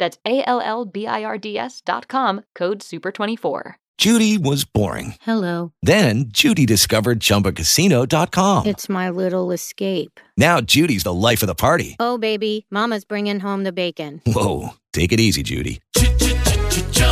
That's A L L B I R D S dot com, code SUPER24. Judy was boring. Hello. Then Judy discovered ChumbaCasino.com. It's my little escape. Now Judy's the life of the party. Oh, baby, Mama's bringing home the bacon. Whoa, take it easy, Judy.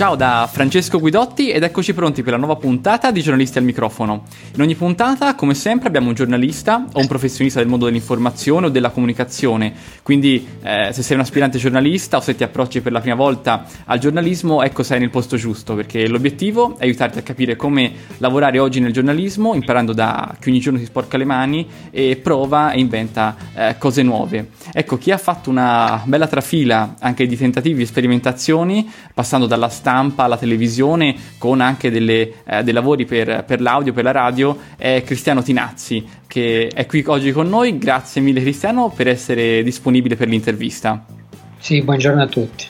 Ciao da Francesco Guidotti ed eccoci pronti per la nuova puntata di Giornalisti al microfono. In ogni puntata, come sempre, abbiamo un giornalista o un professionista del mondo dell'informazione o della comunicazione. Quindi, eh, se sei un aspirante giornalista o se ti approcci per la prima volta al giornalismo, ecco sei nel posto giusto, perché l'obiettivo è aiutarti a capire come lavorare oggi nel giornalismo, imparando da chi ogni giorno si sporca le mani e prova e inventa eh, cose nuove. Ecco, chi ha fatto una bella trafila anche di tentativi e sperimentazioni, passando dalla stampa alla televisione, con anche delle, eh, dei lavori per, per l'audio, per la radio, è Cristiano Tinazzi, che è qui oggi con noi. Grazie mille Cristiano per essere disponibile per l'intervista. Sì, buongiorno a tutti.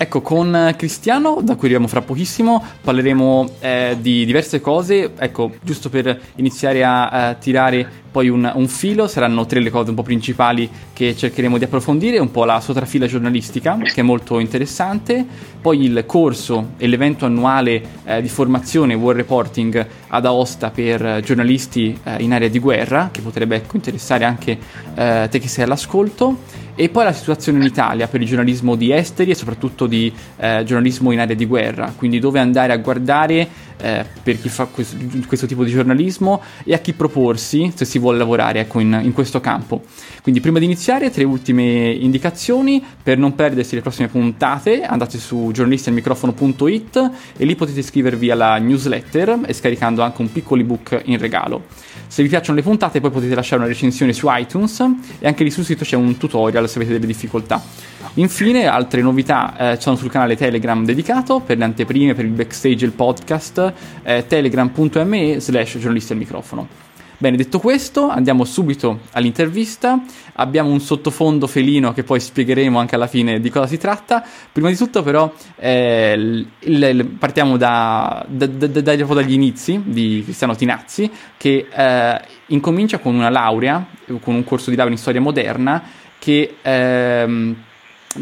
Ecco, con Cristiano, da cui arriviamo fra pochissimo, parleremo eh, di diverse cose. Ecco, giusto per iniziare a eh, tirare poi un, un, filo, saranno tre le cose un po' principali che cercheremo di approfondire, un po' la sua trafila giornalistica, che è molto interessante, poi il corso e l'evento annuale eh, di formazione War Reporting ad Aosta per giornalisti eh, in area di guerra, che potrebbe ecco, interessare anche eh, te che sei all'ascolto, e poi la situazione in Italia per il giornalismo di esteri e soprattutto di eh, giornalismo in area di guerra, quindi dove andare a guardare eh, per chi fa questo, questo, tipo di giornalismo e a chi proporsi se si vuole lavorare ecco, in, in, questo campo. Quindi prima di iniziare tre ultime indicazioni per non perdersi le prossime puntate andate su giornalistialmicrofono.it e lì potete iscrivervi alla newsletter e scaricando anche un piccolo ebook in regalo. Se vi piacciono le puntate poi potete lasciare una recensione su iTunes e anche lì sul sito c'è un tutorial se avete delle difficoltà. Infine, altre novità eh, sono sul canale Telegram dedicato per le anteprime, per il backstage e il podcast, eh, telegram.me slash giornalisti al microfono. Bene, detto questo, andiamo subito all'intervista. Abbiamo un sottofondo felino che poi spiegheremo anche alla fine di cosa si tratta. Prima di tutto, però, eh, il, il, partiamo da, da, da, da, dagli inizi di Cristiano Tinazzi, che eh, incomincia con una laurea, con un corso di laurea in storia moderna, che. Ehm,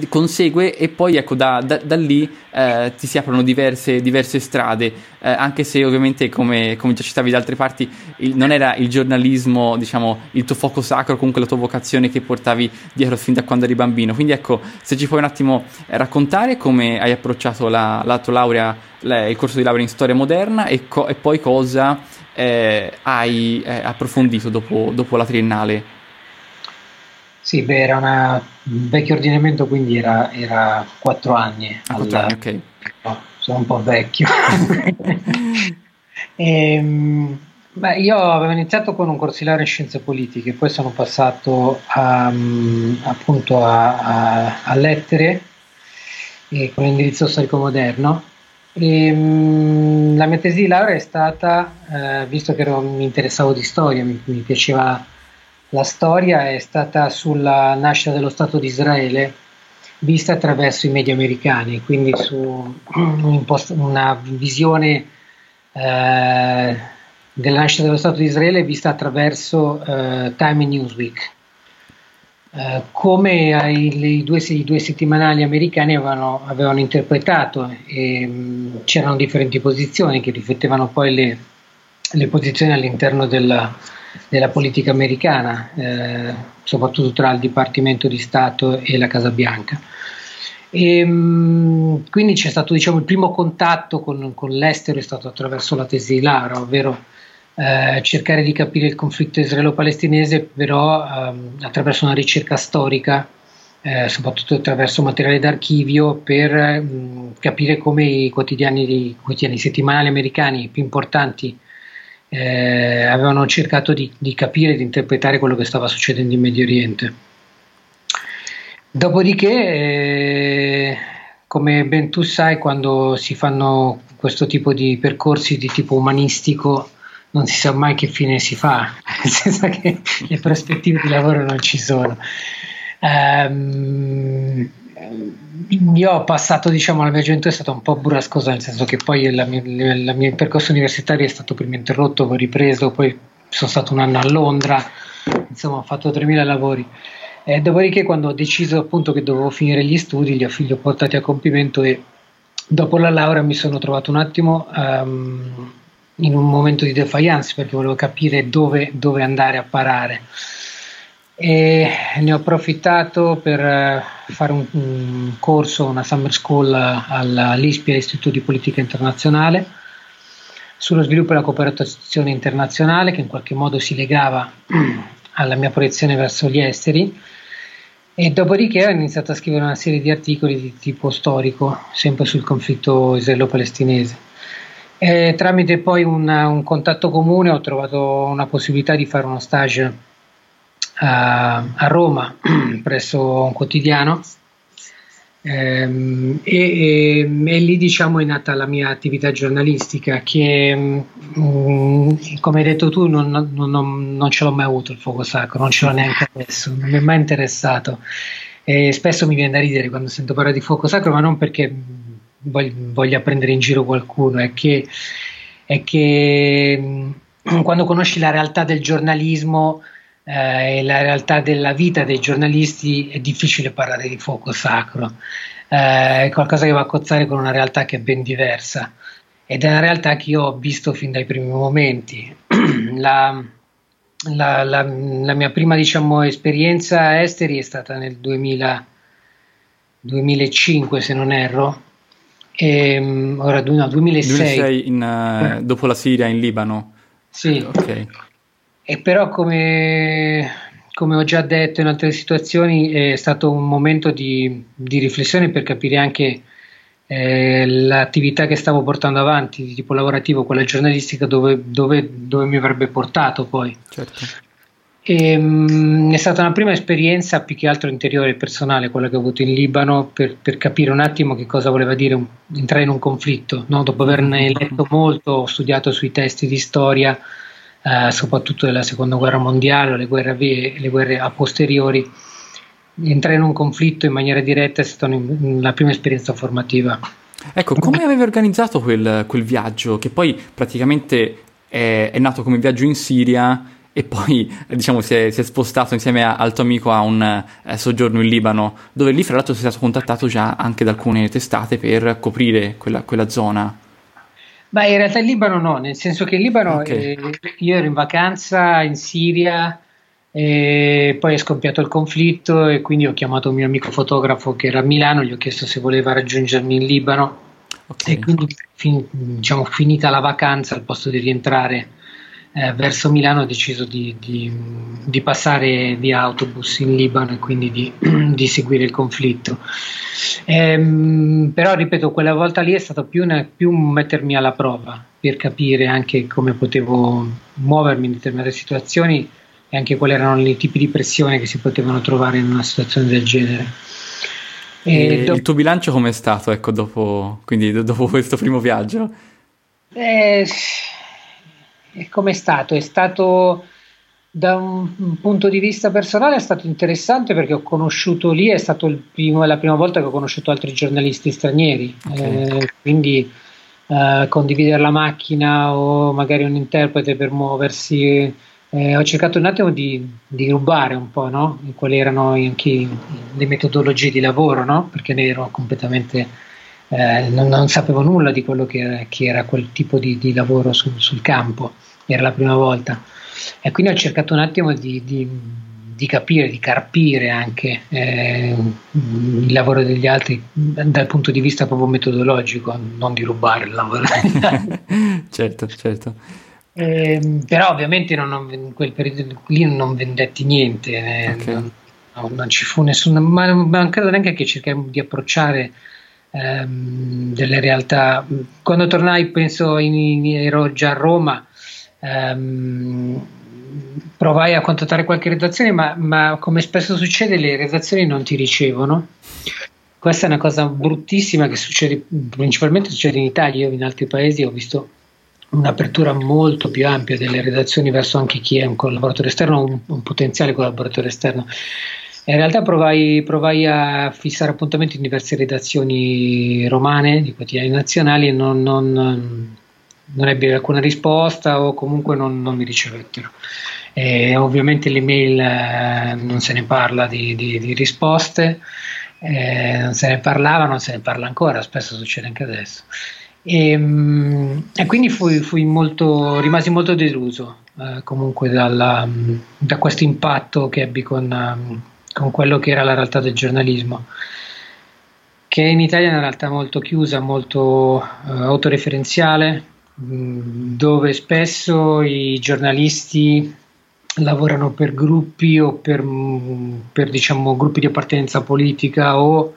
consegue e poi ecco da, da, da lì eh, ti si aprono diverse, diverse strade. Eh, anche se ovviamente come, come, già citavi da altre parti il, non era il giornalismo diciamo il tuo fuoco sacro comunque la tua vocazione che portavi dietro fin da quando eri bambino. Quindi ecco se ci puoi un attimo eh, raccontare come hai approcciato la, la tua laurea la, il corso di laurea in storia moderna e, co- e poi cosa eh, hai eh, approfondito dopo, dopo la triennale sì, beh, era una, un vecchio ordinamento, quindi era, era 4 anni. Ah, 4 anni, ok. Oh, sono un po' vecchio. e, ehm, beh, io avevo iniziato con un corso di laurea in scienze politiche, poi sono passato a, appunto a, a, a lettere con l'indirizzo storico moderno. E, ehm, la mia tesi di laurea è stata, eh, visto che ero, mi interessavo di storia, mi, mi piaceva la storia è stata sulla nascita dello Stato di Israele vista attraverso i media americani, quindi su una visione eh, della nascita dello Stato di Israele vista attraverso eh, Time e Newsweek. Eh, come i, due, i, due, settimanali americani avevano, avevano interpretato e mh, c'erano differenti posizioni che riflettevano poi le, le posizioni all'interno della, della politica americana, eh, soprattutto tra il Dipartimento di Stato e la Casa Bianca. E, mh, quindi c'è stato diciamo, il primo contatto con, con, l'estero è stato attraverso la tesi di Lara, ovvero eh, cercare di capire il conflitto israelo-palestinese però ehm, attraverso una ricerca storica, eh, soprattutto attraverso materiale d'archivio per mh, capire come i quotidiani, i quotidiani settimanali americani più importanti eh, avevano cercato di, di capire e di interpretare quello che stava succedendo in Medio Oriente. Dopodiché, eh, come ben tu sai, quando si fanno questo tipo di percorsi di tipo umanistico, non si sa mai che fine si fa, nel senso che le prospettive di lavoro non ci sono. Um, io ho passato, diciamo, la mia gioventù è stata un po' burrascosa, nel senso che poi il mio percorso universitario è stato prima interrotto, poi ripreso, poi sono stato un anno a Londra, insomma ho fatto 3.000 lavori. Eh, dopodiché quando ho deciso appunto che dovevo finire gli studi, li ho, li ho portati a compimento e dopo la laurea mi sono trovato un attimo um, in un momento di defiance perché volevo capire dove, dove andare a parare e ne ho approfittato per eh, fare un, un corso, una summer school all'ISPIA, Istituto di Politica Internazionale, sullo sviluppo e la cooperazione internazionale che in qualche modo si legava alla mia proiezione verso gli esteri e dopodiché ho iniziato a scrivere una serie di articoli di tipo storico, sempre sul conflitto israelo-palestinese. E tramite poi un, un contatto comune ho trovato una possibilità di fare uno stage a, Roma presso un quotidiano. Ehm, e, e, e, lì diciamo è nata la mia attività giornalistica che mm, come hai detto tu non, non, non, non, ce l'ho mai avuto il fuoco sacro, non ce l'ho neanche adesso, non mi è mai interessato. E spesso mi viene da ridere quando sento parlare di fuoco sacro ma non perché voglia prendere in giro qualcuno, è che, è che mh, quando conosci la realtà del giornalismo eh, e la realtà della vita dei giornalisti è difficile parlare di fuoco sacro, eh, è qualcosa che va a cozzare con una realtà che è ben diversa ed è una realtà che io ho visto fin dai primi momenti. la, la, la, la, mia prima diciamo, esperienza esteri è stata nel 2000, 2005 se non erro, e, ehm, ora no, 2006, 2006 in, uh, dopo la Siria in Libano. Sì. Okay. E però come, come, ho già detto in altre situazioni è stato un momento di, di riflessione per capire anche eh, l'attività che stavo portando avanti di tipo lavorativo, quella giornalistica, dove, dove, dove mi avrebbe portato poi. Certo. E, mh, è stata una prima esperienza più che altro interiore e personale, quella che ho avuto in Libano, per, per capire un attimo che cosa voleva dire un, entrare in un conflitto. No? Dopo averne letto molto, ho studiato sui testi di storia eh, soprattutto della seconda guerra mondiale, le guerre, le guerre a posteriori, entrare in un conflitto in maniera diretta è stata la prima esperienza formativa. Ecco, come avevi organizzato quel, quel viaggio che poi praticamente è, è, nato come viaggio in Siria e poi diciamo si è, si è spostato insieme a, al tuo amico a un eh, soggiorno in Libano, dove lì fra l'altro sei stato contattato già anche da alcune testate per coprire quella, quella zona. Beh, in realtà il Libano no, nel senso che in Libano okay. eh, io ero in vacanza in Siria e poi è scoppiato il conflitto e quindi ho chiamato un mio amico fotografo che era a Milano, gli ho chiesto se voleva raggiungermi in Libano okay. e quindi fin, diciamo, finita la vacanza al posto di rientrare eh, verso Milano ho deciso di, di, di, passare di autobus in Libano e quindi di, di seguire il conflitto. Ehm, però ripeto, quella volta lì è stato più, una, più mettermi alla prova per capire anche come potevo muovermi in determinate situazioni e anche quali erano i tipi di pressione che si potevano trovare in una situazione del genere. E do- il tuo bilancio com'è stato ecco, dopo, quindi, dopo questo primo viaggio? Eh, come è stato? È stato da un punto di vista personale è stato interessante perché ho conosciuto lì, è stata la prima volta che ho conosciuto altri giornalisti stranieri, okay. eh, quindi eh, condividere la macchina o magari un interprete per muoversi. Eh, ho cercato un attimo di, di rubare un po' no? quali erano anche le metodologie di lavoro, no? perché ne ero completamente eh, non, non, sapevo nulla di quello che era, che era quel tipo di, di lavoro sul, sul, campo, era la prima volta. E quindi ho cercato un attimo di, di, di capire, di carpire anche eh, il lavoro degli altri dal punto di vista proprio metodologico, non di rubare il lavoro certo, certo. Eh, però ovviamente non, non, in quel periodo lì non vendetti niente, eh, okay. non, non, ci fu nessuno, ma non credo neanche che cerchiamo di approcciare ehm, delle realtà. Quando tornai, penso, in, in, ero già a Roma, ehm, provai a contattare qualche redazione, ma, ma, come spesso succede, le redazioni non ti ricevono. Questa è una cosa bruttissima che succede principalmente succede in Italia. Io in altri paesi ho visto un'apertura molto più ampia delle redazioni verso anche chi è un collaboratore esterno, un, un potenziale collaboratore esterno. In realtà provai, provai, a fissare appuntamenti in diverse redazioni romane di quotidiani nazionali e non, non, non ebbi alcuna risposta o comunque non, non mi ricevettero. E ovviamente l'email eh, non se ne parla di, di, di risposte, eh, non se ne parlava, non se ne parla ancora, spesso succede anche adesso. E, e quindi fui, fui molto, rimasi molto deluso eh, comunque dalla, da questo impatto che ebbi con con quello che era la realtà del giornalismo, che in Italia è una realtà molto chiusa, molto uh, autoreferenziale, mm, dove spesso i giornalisti lavorano per gruppi o per, mm, per diciamo, gruppi di appartenenza politica o,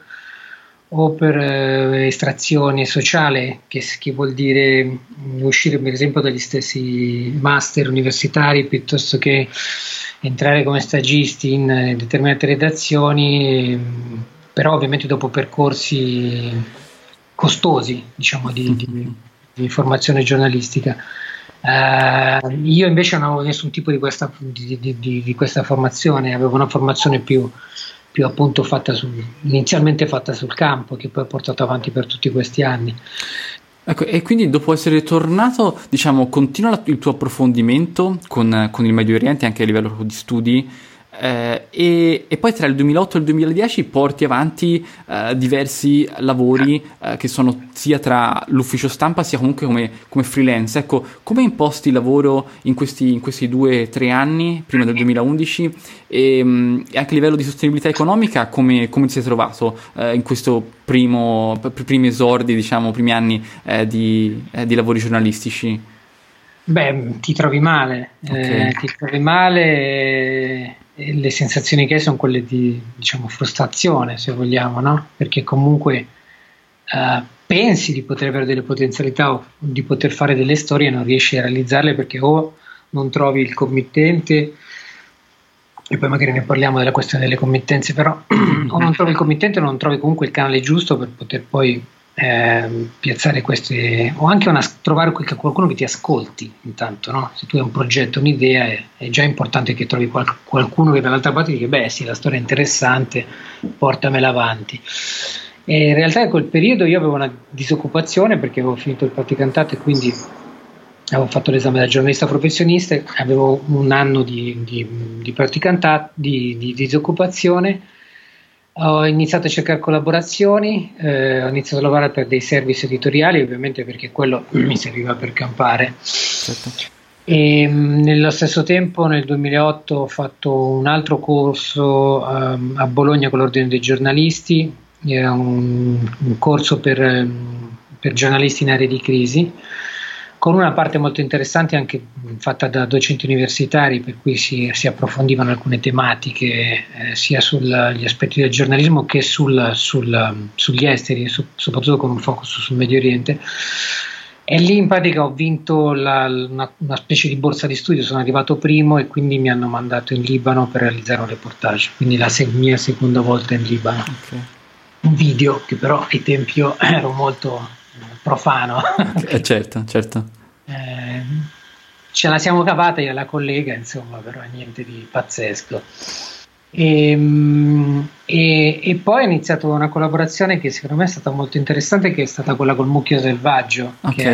o per eh, estrazione sociale, che, che, vuol dire mm, uscire per esempio dagli stessi master universitari piuttosto che entrare come stagisti in eh, determinate redazioni, mm, però ovviamente dopo percorsi costosi diciamo, di, di, di formazione giornalistica. Uh, io invece non avevo nessun tipo di questa, di, di, questa formazione, avevo una formazione più, più appunto fatta sul, inizialmente fatta sul campo, che poi ho portato avanti per tutti questi anni. Ecco, e quindi dopo essere tornato, diciamo, continua il tuo approfondimento con, con il Medio Oriente anche a livello di studi eh, e, e, poi tra il 2008 e il 2010 porti avanti eh, diversi lavori eh, che sono sia tra l'ufficio stampa sia comunque come, come freelance. Ecco, come imposti il lavoro in questi, in questi due o tre anni, prima del 2011, e, mm, e, anche a livello di sostenibilità economica, come, come ti sei trovato eh, in questo primo, primi esordi, diciamo, primi anni eh, di, eh, di lavori giornalistici? Beh, ti trovi male, okay. ti trovi male le sensazioni che hai sono quelle di diciamo, frustrazione, se vogliamo, no? perché comunque uh, pensi di poter avere delle potenzialità o di poter fare delle storie e non riesci a realizzarle perché o non trovi il committente, e poi magari ne parliamo della questione delle committenze, però o non trovi il committente o non trovi comunque il canale giusto per poter poi eh, piazzare queste o anche una, trovare qualcuno che ti ascolti intanto no? se tu hai un progetto, un'idea è, è già importante che trovi qual, qualcuno che dall'altra parte dica beh sì la storia è interessante portamela avanti e in realtà in quel periodo io avevo una disoccupazione perché avevo finito il praticantato e quindi avevo fatto l'esame da giornalista professionista avevo un anno di, di, di, di disoccupazione ho iniziato a cercare collaborazioni, eh, ho iniziato a lavorare per dei service editoriali, ovviamente perché quello mi serviva per campare. Certo. E mm, nello stesso tempo, nel 2008, ho fatto un altro corso um, a Bologna con l'Ordine dei giornalisti, era un, un corso per, um, per giornalisti in aree di crisi con una parte molto interessante anche fatta da docenti universitari, per cui si, si approfondivano alcune tematiche eh, sia sugli aspetti del giornalismo che sul, sul, sugli esteri, su, soprattutto con un focus sul Medio Oriente. E lì in pratica ho vinto la, una, una, specie di borsa di studio, sono arrivato primo e quindi mi hanno mandato in Libano per realizzare un reportage, quindi la se- mia seconda volta in Libano. Okay. Un video che però ai tempi io ero molto profano. Eh, certo, certo. Eh, ce la siamo cavata io e la collega, insomma, però niente di pazzesco. E, mm, e, e, poi ho iniziato una collaborazione che secondo me è stata molto interessante, che è stata quella col Mucchio Selvaggio, okay. che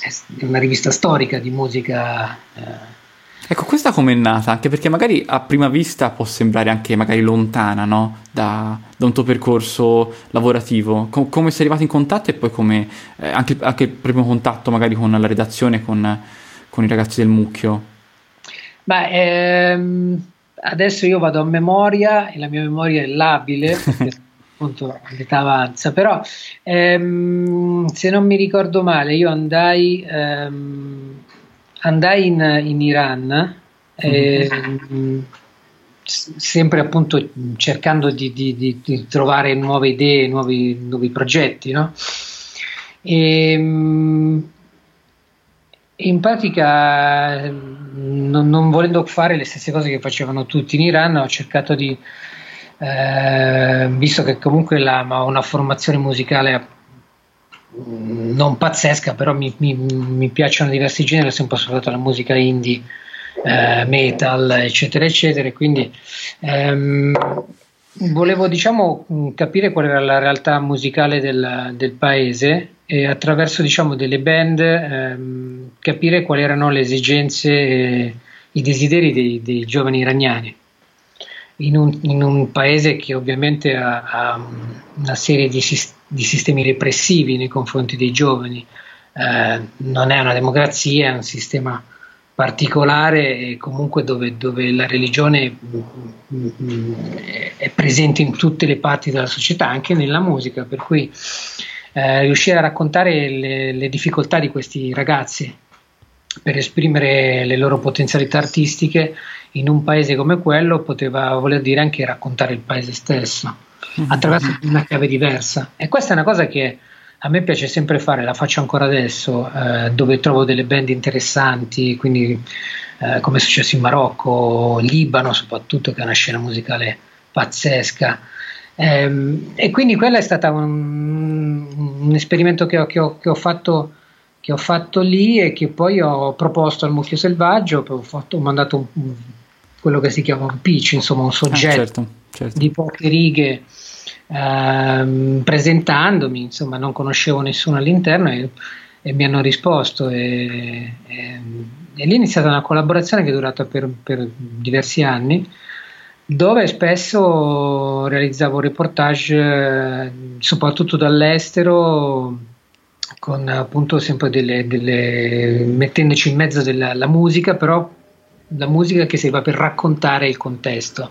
è, è, una rivista storica di musica. Eh. Ecco, questa com'è nata? Anche perché magari a prima vista può sembrare anche magari lontana, no? Da, da un tuo percorso lavorativo. Com- come sei arrivato in contatto e poi come eh, anche, anche, il primo contatto magari con la redazione, con, con i ragazzi del Mucchio? Beh, ehm, adesso io vado a memoria e la mia memoria è labile perché appunto l'età avanza, però ehm, se non mi ricordo male io andai, ehm, andai in, in, Iran mm-hmm. sempre appunto cercando di, di, di, di, trovare nuove idee, nuovi, nuovi progetti, no? E, ehm, in pratica, non, non, volendo fare le stesse cose che facevano tutti in Iran, ho cercato di, eh, visto che comunque la, ho una formazione musicale non pazzesca, però mi, mi, mi piacciono diversi generi, ho sempre ascoltato la musica indie, eh, metal, eccetera, eccetera, quindi ehm, volevo diciamo capire qual era la realtà musicale del, del paese e attraverso diciamo, delle band ehm, capire quali erano le esigenze e i desideri dei, dei giovani iraniani. In un, in un, paese che ovviamente ha, ha una serie di, di, sistemi repressivi nei confronti dei giovani, eh, non è una democrazia, è un sistema particolare e comunque dove, dove la religione mm, mm, è presente in tutte le parti della società, anche nella musica, per cui eh, riuscire a raccontare le, le, difficoltà di questi ragazzi per esprimere le loro potenzialità artistiche in un paese come quello poteva voler dire anche raccontare il paese stesso. Attraverso una chiave diversa. E questa è una cosa che a me piace sempre fare, la faccio ancora adesso, eh, dove trovo delle band interessanti, quindi eh, come è successo in Marocco, Libano soprattutto, che è una scena musicale pazzesca. Ehm, e quindi quello è stato un, un esperimento che ho, che, ho, che, ho fatto, che ho, fatto, lì e che poi ho proposto al Mucchio Selvaggio, ho, fatto, ho mandato un, quello che si chiama un pitch, insomma un soggetto. ah, certo, certo. di poche righe ehm, presentandomi, insomma non conoscevo nessuno all'interno e, e mi hanno risposto e, e, e, lì è iniziata una collaborazione che è durata per, per diversi anni dove spesso realizzavo reportage soprattutto dall'estero con appunto sempre delle, delle mettendoci in mezzo della musica però la musica che serve per raccontare il contesto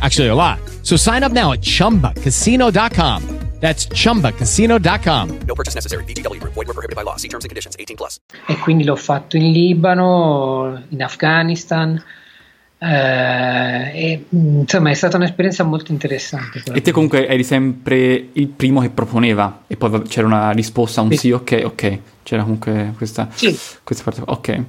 Actually, a lot. So sign up now at chumbacasino.com. That's chumbacasino.com. No purchase necessary. BGW. Void were prohibited by law. See terms and conditions 18 plus. E quindi l'ho fatto in Libano, in Afghanistan. Eh, e, insomma, è stata un'esperienza molto interessante. E te comunque eri sempre il primo che proponeva e poi c'era una risposta, un sì, sì ok, ok. C'era comunque questa, sì. questa parte. Ok.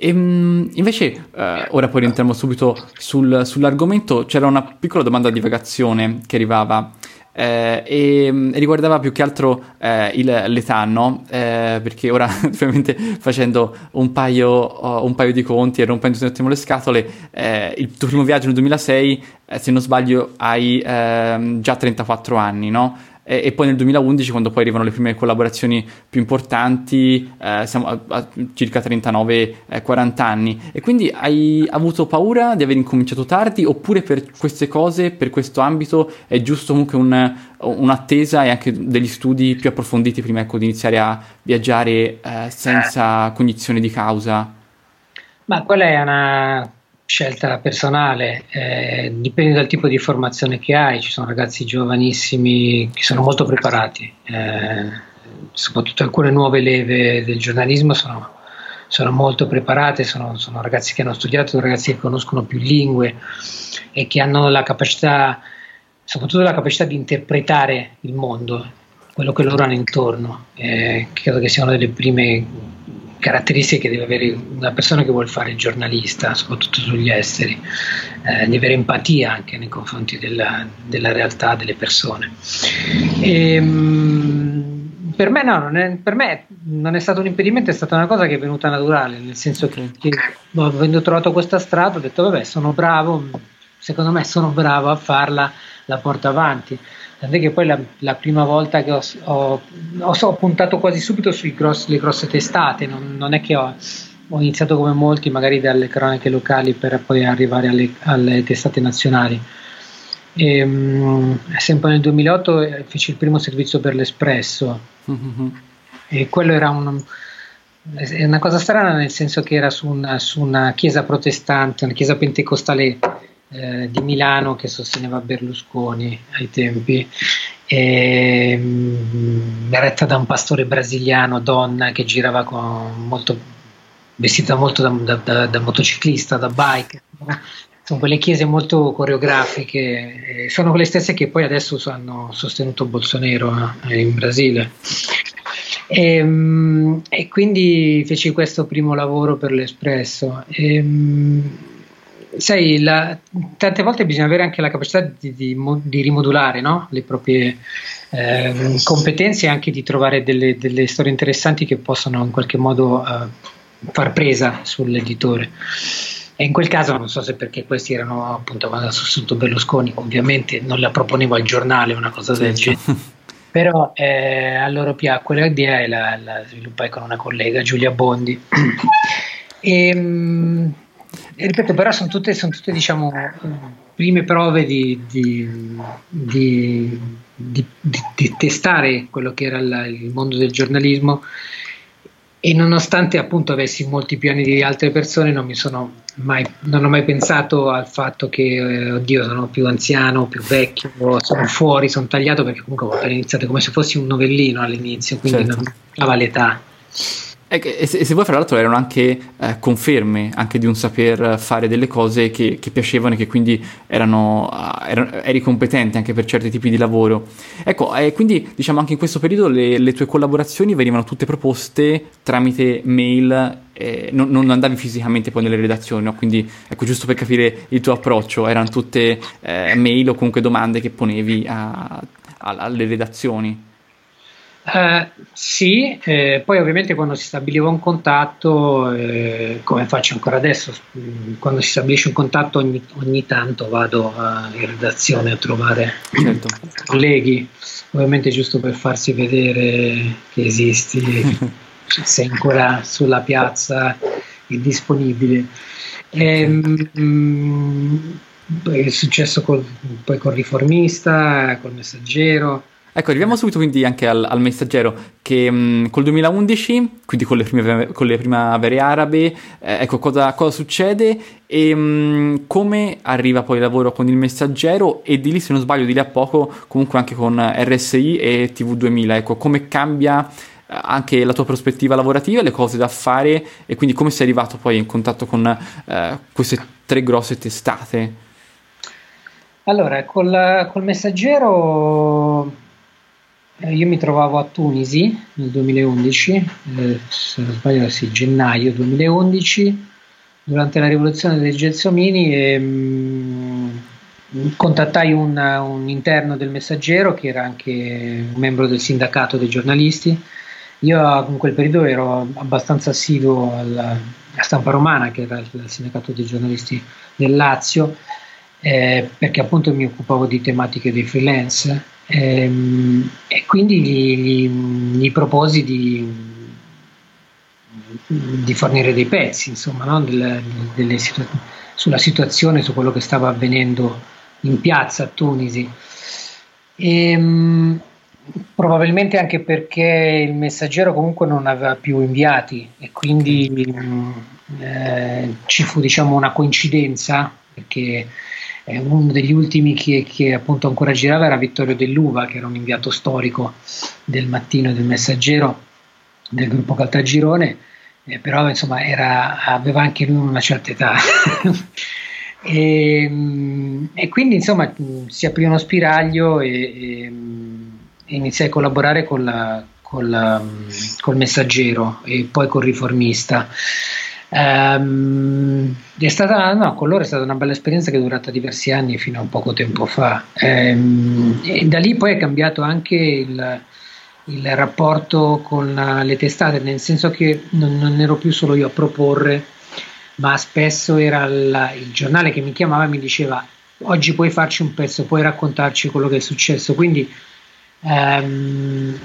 E, ehm, invece, uh, ora poi rientriamo subito sul, sull'argomento. C'era una piccola domanda di divagazione che arrivava eh, e, mm, riguardava più che altro eh, il, l'età, no? Eh, perché ora ovviamente facendo un paio, oh, un paio, di conti e rompendo un attimo le scatole, eh, il tuo primo viaggio nel 2006, eh, se non sbaglio, hai ehm, già 34 anni, no? E, e, poi nel 2011 quando poi arrivano le prime collaborazioni più importanti, eh, siamo a, a circa 39-40 eh, anni. E quindi hai avuto paura di aver incominciato tardi oppure per queste cose, per questo ambito è giusto comunque un, un'attesa e anche degli studi più approfonditi prima ecco, di iniziare a viaggiare eh, senza cognizione di causa? Ma quella è una scelta personale, eh, dipende dal tipo di formazione che hai, ci sono ragazzi giovanissimi che sono molto preparati, eh, soprattutto alcune nuove leve del giornalismo sono, sono molto preparate, sono, sono, ragazzi che hanno studiato, ragazzi che conoscono più lingue e che hanno la capacità, soprattutto la capacità di interpretare il mondo, quello che loro hanno intorno, eh, credo che sia una delle prime caratteristiche che deve avere una persona che vuole fare il giornalista, soprattutto sugli esteri, eh, di avere empatia anche nei confronti della, della realtà delle persone. E, ehm, per, me no, è, per me non è stato un impedimento, è stata una cosa che è venuta naturale, nel senso che, che avendo trovato questa strada ho detto vabbè sono bravo, secondo me sono bravo a farla, la porto avanti tant'è che poi la, la prima volta che ho, ho, ho, ho, puntato quasi subito sulle grosse, testate, non, non, è che ho, ho, iniziato come molti magari dalle cronache locali per poi arrivare alle, alle testate nazionali. E, um, sempre nel 2008 eh, feci il primo servizio per l'Espresso mm-hmm. e quello era un, una cosa strana nel senso che era su una, su una chiesa protestante, una chiesa pentecostale eh, di Milano che sosteneva Berlusconi ai tempi, e, mh, mm, retta da un pastore brasiliano, donna, che girava molto, vestita molto da, da, da, motociclista, da bike. Sono quelle chiese molto coreografiche, eh, sono quelle stesse che poi adesso hanno sostenuto Bolsonaro eh, in Brasile. E, mm, e, quindi feci questo primo lavoro per l'Espresso. E, mm, sai, la, tante volte bisogna avere anche la capacità di, di, di rimodulare no? le proprie eh, competenze e anche di trovare delle, delle, storie interessanti che possano in qualche modo uh, far presa sull'editore. E in quel caso non so se perché questi erano appunto quando ha sostenuto Berlusconi, ovviamente non la proponevo al giornale una cosa del genere. Però eh, a loro piacque l'idea e la, la sviluppai con una collega, Giulia Bondi. e, ehm, e ripeto, però sono tutte, sono tutte diciamo, prime prove di, di, di, di, testare quello che era il, il mondo del giornalismo e nonostante appunto avessi molti più anni di altre persone non mi sono mai, non ho mai pensato al fatto che eh, oddio sono più anziano, più vecchio, sono fuori, sono tagliato perché comunque ho iniziato come se fossi un novellino all'inizio, quindi certo. non dava l'età. E se, se, voi fra l'altro erano anche eh, conferme anche di un saper fare delle cose che, che piacevano e che quindi erano, uh, erano, eri competente anche per certi tipi di lavoro. Ecco, e quindi diciamo anche in questo periodo le, le tue collaborazioni venivano tutte proposte tramite mail, eh, non, non, andavi fisicamente poi nelle redazioni, no? quindi ecco giusto per capire il tuo approccio, erano tutte eh, mail o comunque domande che ponevi a, a, alle redazioni. Uh, sì, eh, poi ovviamente quando si stabiliva un contatto, eh, come faccio ancora adesso, quando si stabilisce un contatto ogni, ogni tanto vado in redazione a trovare certo. colleghi, ovviamente giusto per farsi vedere che esisti, sei ancora sulla piazza e disponibile. E, um, è successo col, poi col riformista, col messaggero Ecco, arriviamo subito quindi anche al, al messaggero che mh, mm, col 2011, quindi con le, prime, con le primavere arabe, eh, ecco cosa, cosa, succede? E mh, mm, come arriva poi il lavoro con il messaggero? E di lì se non sbaglio di lì a poco comunque anche con RSI e TV2000, ecco come cambia eh, anche la tua prospettiva lavorativa, le cose da fare? E quindi come sei arrivato poi in contatto con eh, queste tre grosse testate? Allora, col, col messaggero eh, io mi trovavo a Tunisi nel 2011, eh, se non sbaglio sì, gennaio 2011, durante la rivoluzione dei Gelsomini e mh, mm, contattai un, un, interno del messaggero che era anche un membro del sindacato dei giornalisti. Io in quel periodo ero abbastanza assiduo alla, alla stampa romana, che era il sindacato dei giornalisti del Lazio, eh, perché appunto mi occupavo di tematiche dei freelance ehm, e quindi gli, gli, gli proposi di, di, fornire dei pezzi, insomma, no? Del, delle sulla situazione, su quello che stava avvenendo in piazza a Tunisi. Ehm, probabilmente anche perché il messaggero comunque non aveva più inviati e quindi eh, ci fu diciamo una coincidenza perché eh, uno degli ultimi che, che, appunto ancora girava era Vittorio Dell'Uva che era un inviato storico del mattino del messaggero del gruppo Caltagirone eh, però insomma era, aveva anche lui una certa età e, e, quindi insomma si aprì uno spiraglio e, e iniziai a collaborare con la, con la, col messaggero e poi col riformista. Um, è stata, no, con loro è stata una bella esperienza che è durata diversi anni fino a poco tempo fa. Um, e da lì poi è cambiato anche il, il rapporto con la, le testate, nel senso che non, non, ero più solo io a proporre, ma spesso era la, il giornale che mi chiamava e mi diceva oggi puoi farci un pezzo, puoi raccontarci quello che è successo. Quindi ehm,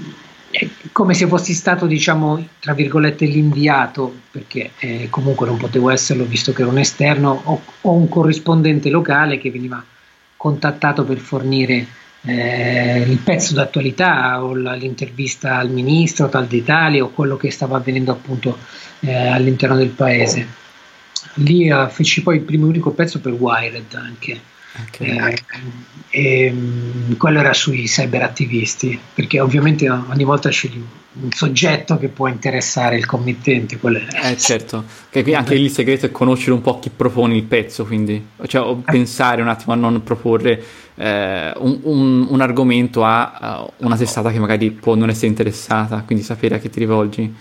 come se fossi stato, diciamo, tra virgolette, l'inviato, perché eh, comunque non potevo esserlo visto che ero un esterno, o, o un corrispondente locale che veniva contattato per fornire eh, il pezzo d'attualità o la, l'intervista al ministro tal d'Italia o quello che stava avvenendo appunto eh, all'interno del paese. Lì uh, feci poi il primo e unico pezzo per Wired anche Okay. Eh, e, mm, quello era sui cyberattivisti, perché ovviamente ogni volta scegli un soggetto che può interessare il committente. Eh certo, che qui anche lì il segreto è conoscere un po' chi propone il pezzo, quindi cioè, pensare un attimo a non proporre eh, un, un, un, argomento a uh, una testata che magari può non essere interessata, quindi sapere a chi ti rivolgi.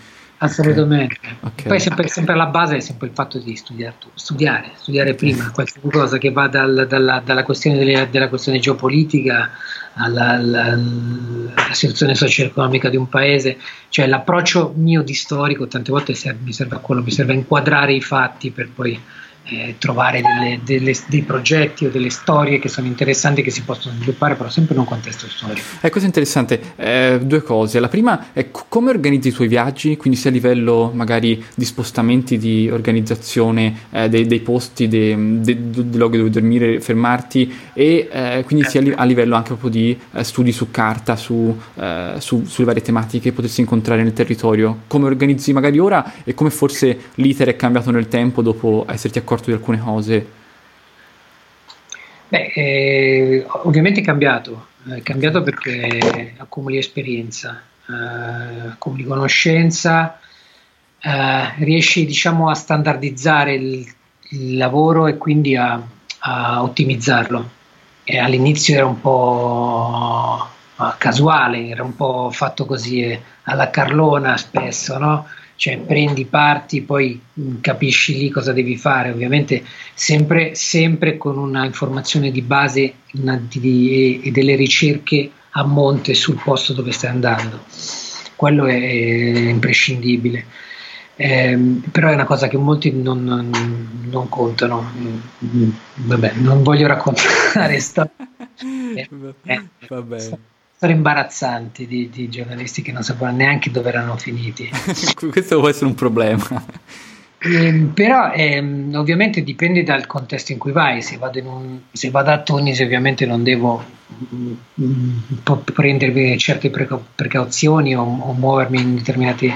Assolutamente. Okay. Poi sempre, sempre, alla base è sempre il fatto di studiare, studiare, studiare prima qualsiasi cosa che va dal, dalla, dalla, questione delle, della questione geopolitica alla, alla, alla, situazione socio-economica di un paese, cioè l'approccio mio di storico tante volte mi serve a quello, mi serve a inquadrare i fatti per poi eh, trovare delle, delle, dei progetti o delle storie che sono interessanti che si possono sviluppare però sempre in un contesto storico. È cosa interessante, eh, due cose. La prima è c- come organizzi i tuoi viaggi, quindi sia a livello magari di spostamenti, di organizzazione eh, dei, dei, posti, dei, dei, dei luoghi dove dormire, fermarti e eh, quindi sia a, li- a, livello anche proprio di eh, studi su carta, su, eh, su, sulle varie tematiche che potresti incontrare nel territorio. Come organizzi magari ora e come forse l'iter è cambiato nel tempo dopo esserti accorto accorto di alcune cose? Beh, eh, ovviamente è cambiato, è cambiato perché accumuli esperienza, eh, accumuli conoscenza, eh, riesci diciamo a standardizzare il, il lavoro e quindi a, a ottimizzarlo. E all'inizio era un po' casuale, era un po' fatto così alla carlona spesso, no? Cioè prendi parti, poi mm, capisci lì cosa devi fare, ovviamente sempre, sempre con una informazione di base una, di, e delle ricerche a monte sul posto dove stai andando. Quello è, imprescindibile. Eh, però è una cosa che molti non, non, non contano. Mm, vabbè, non voglio raccontare storie. Eh, eh, Vabbè storie imbarazzanti di, di, giornalisti che non sapevano neanche dove erano finiti. Questo può essere un problema. Eh, però eh, ovviamente dipende dal contesto in cui vai. Se vado, un, se vado a Tunisi, ovviamente non devo mh, mm, prendermi certe precauzioni o, o, muovermi in determinate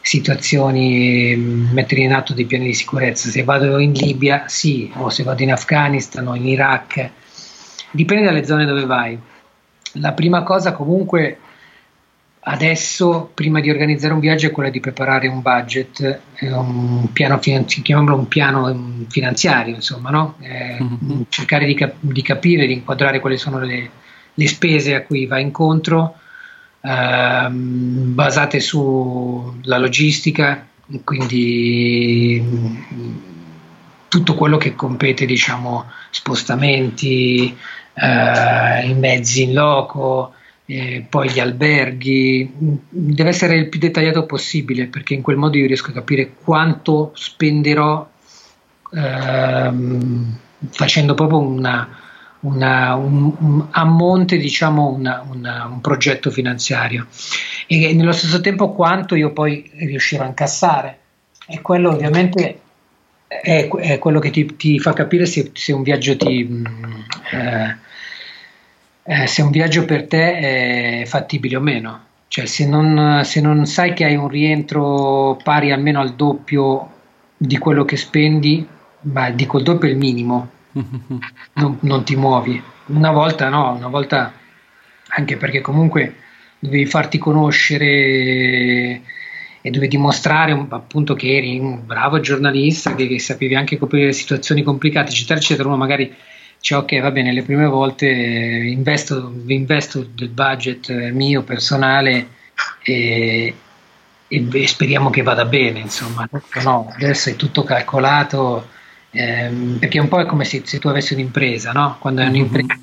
situazioni e mettere in atto dei piani di sicurezza. Se vado in Libia, sì, o se vado in Afghanistan o in Iraq, dipende dalle zone dove vai la prima cosa comunque adesso, prima di organizzare un viaggio, è quella di preparare un budget, eh, un piano finanzi- chiamiamolo un piano finanziario, insomma, no? eh, mm-hmm. cercare di, cap- di, capire, di inquadrare quali sono le, le spese a cui va incontro, ehm, basate sulla logistica, quindi tutto quello che compete, diciamo, spostamenti, eh, i mezzi in loco, eh, poi gli alberghi, deve essere il più dettagliato possibile perché in quel modo io riesco a capire quanto spenderò ehm, facendo proprio una, una, un, un, a monte diciamo una, un progetto finanziario. E nello stesso tempo quanto io poi riuscirò a incassare. E quello ovviamente è, è quello che ti, ti, fa capire se, se un viaggio ti mm, eh, eh, se un viaggio per te è fattibile o meno cioè se non, se non sai che hai un rientro pari almeno al doppio di quello che spendi ma dico il doppio è il minimo non, non, ti muovi. Una volta no, una volta anche perché comunque dovevi farti conoscere e dovevi dimostrare appunto che eri un bravo giornalista, che, che sapevi anche coprire situazioni complicate, eccetera, eccetera. Uno magari dice ok, va bene, le prime volte investo, investo del budget mio personale e, e speriamo che vada bene, insomma. No, adesso è tutto calcolato ehm, perché un po' è come se, se tu avessi un'impresa, no? Quando hai un'impresa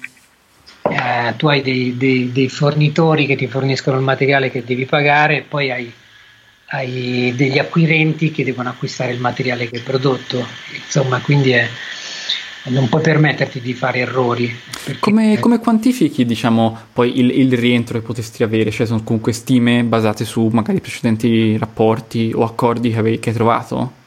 eh, tu hai dei, dei, dei, fornitori che ti forniscono il materiale che devi pagare e poi hai, hai, degli acquirenti che devono acquistare il materiale che hai prodotto, insomma quindi è, non puoi permetterti di fare errori. Come, come, quantifichi diciamo, poi il, il, rientro che potresti avere? Cioè sono comunque stime basate su magari precedenti rapporti o accordi che, avevi, che hai trovato?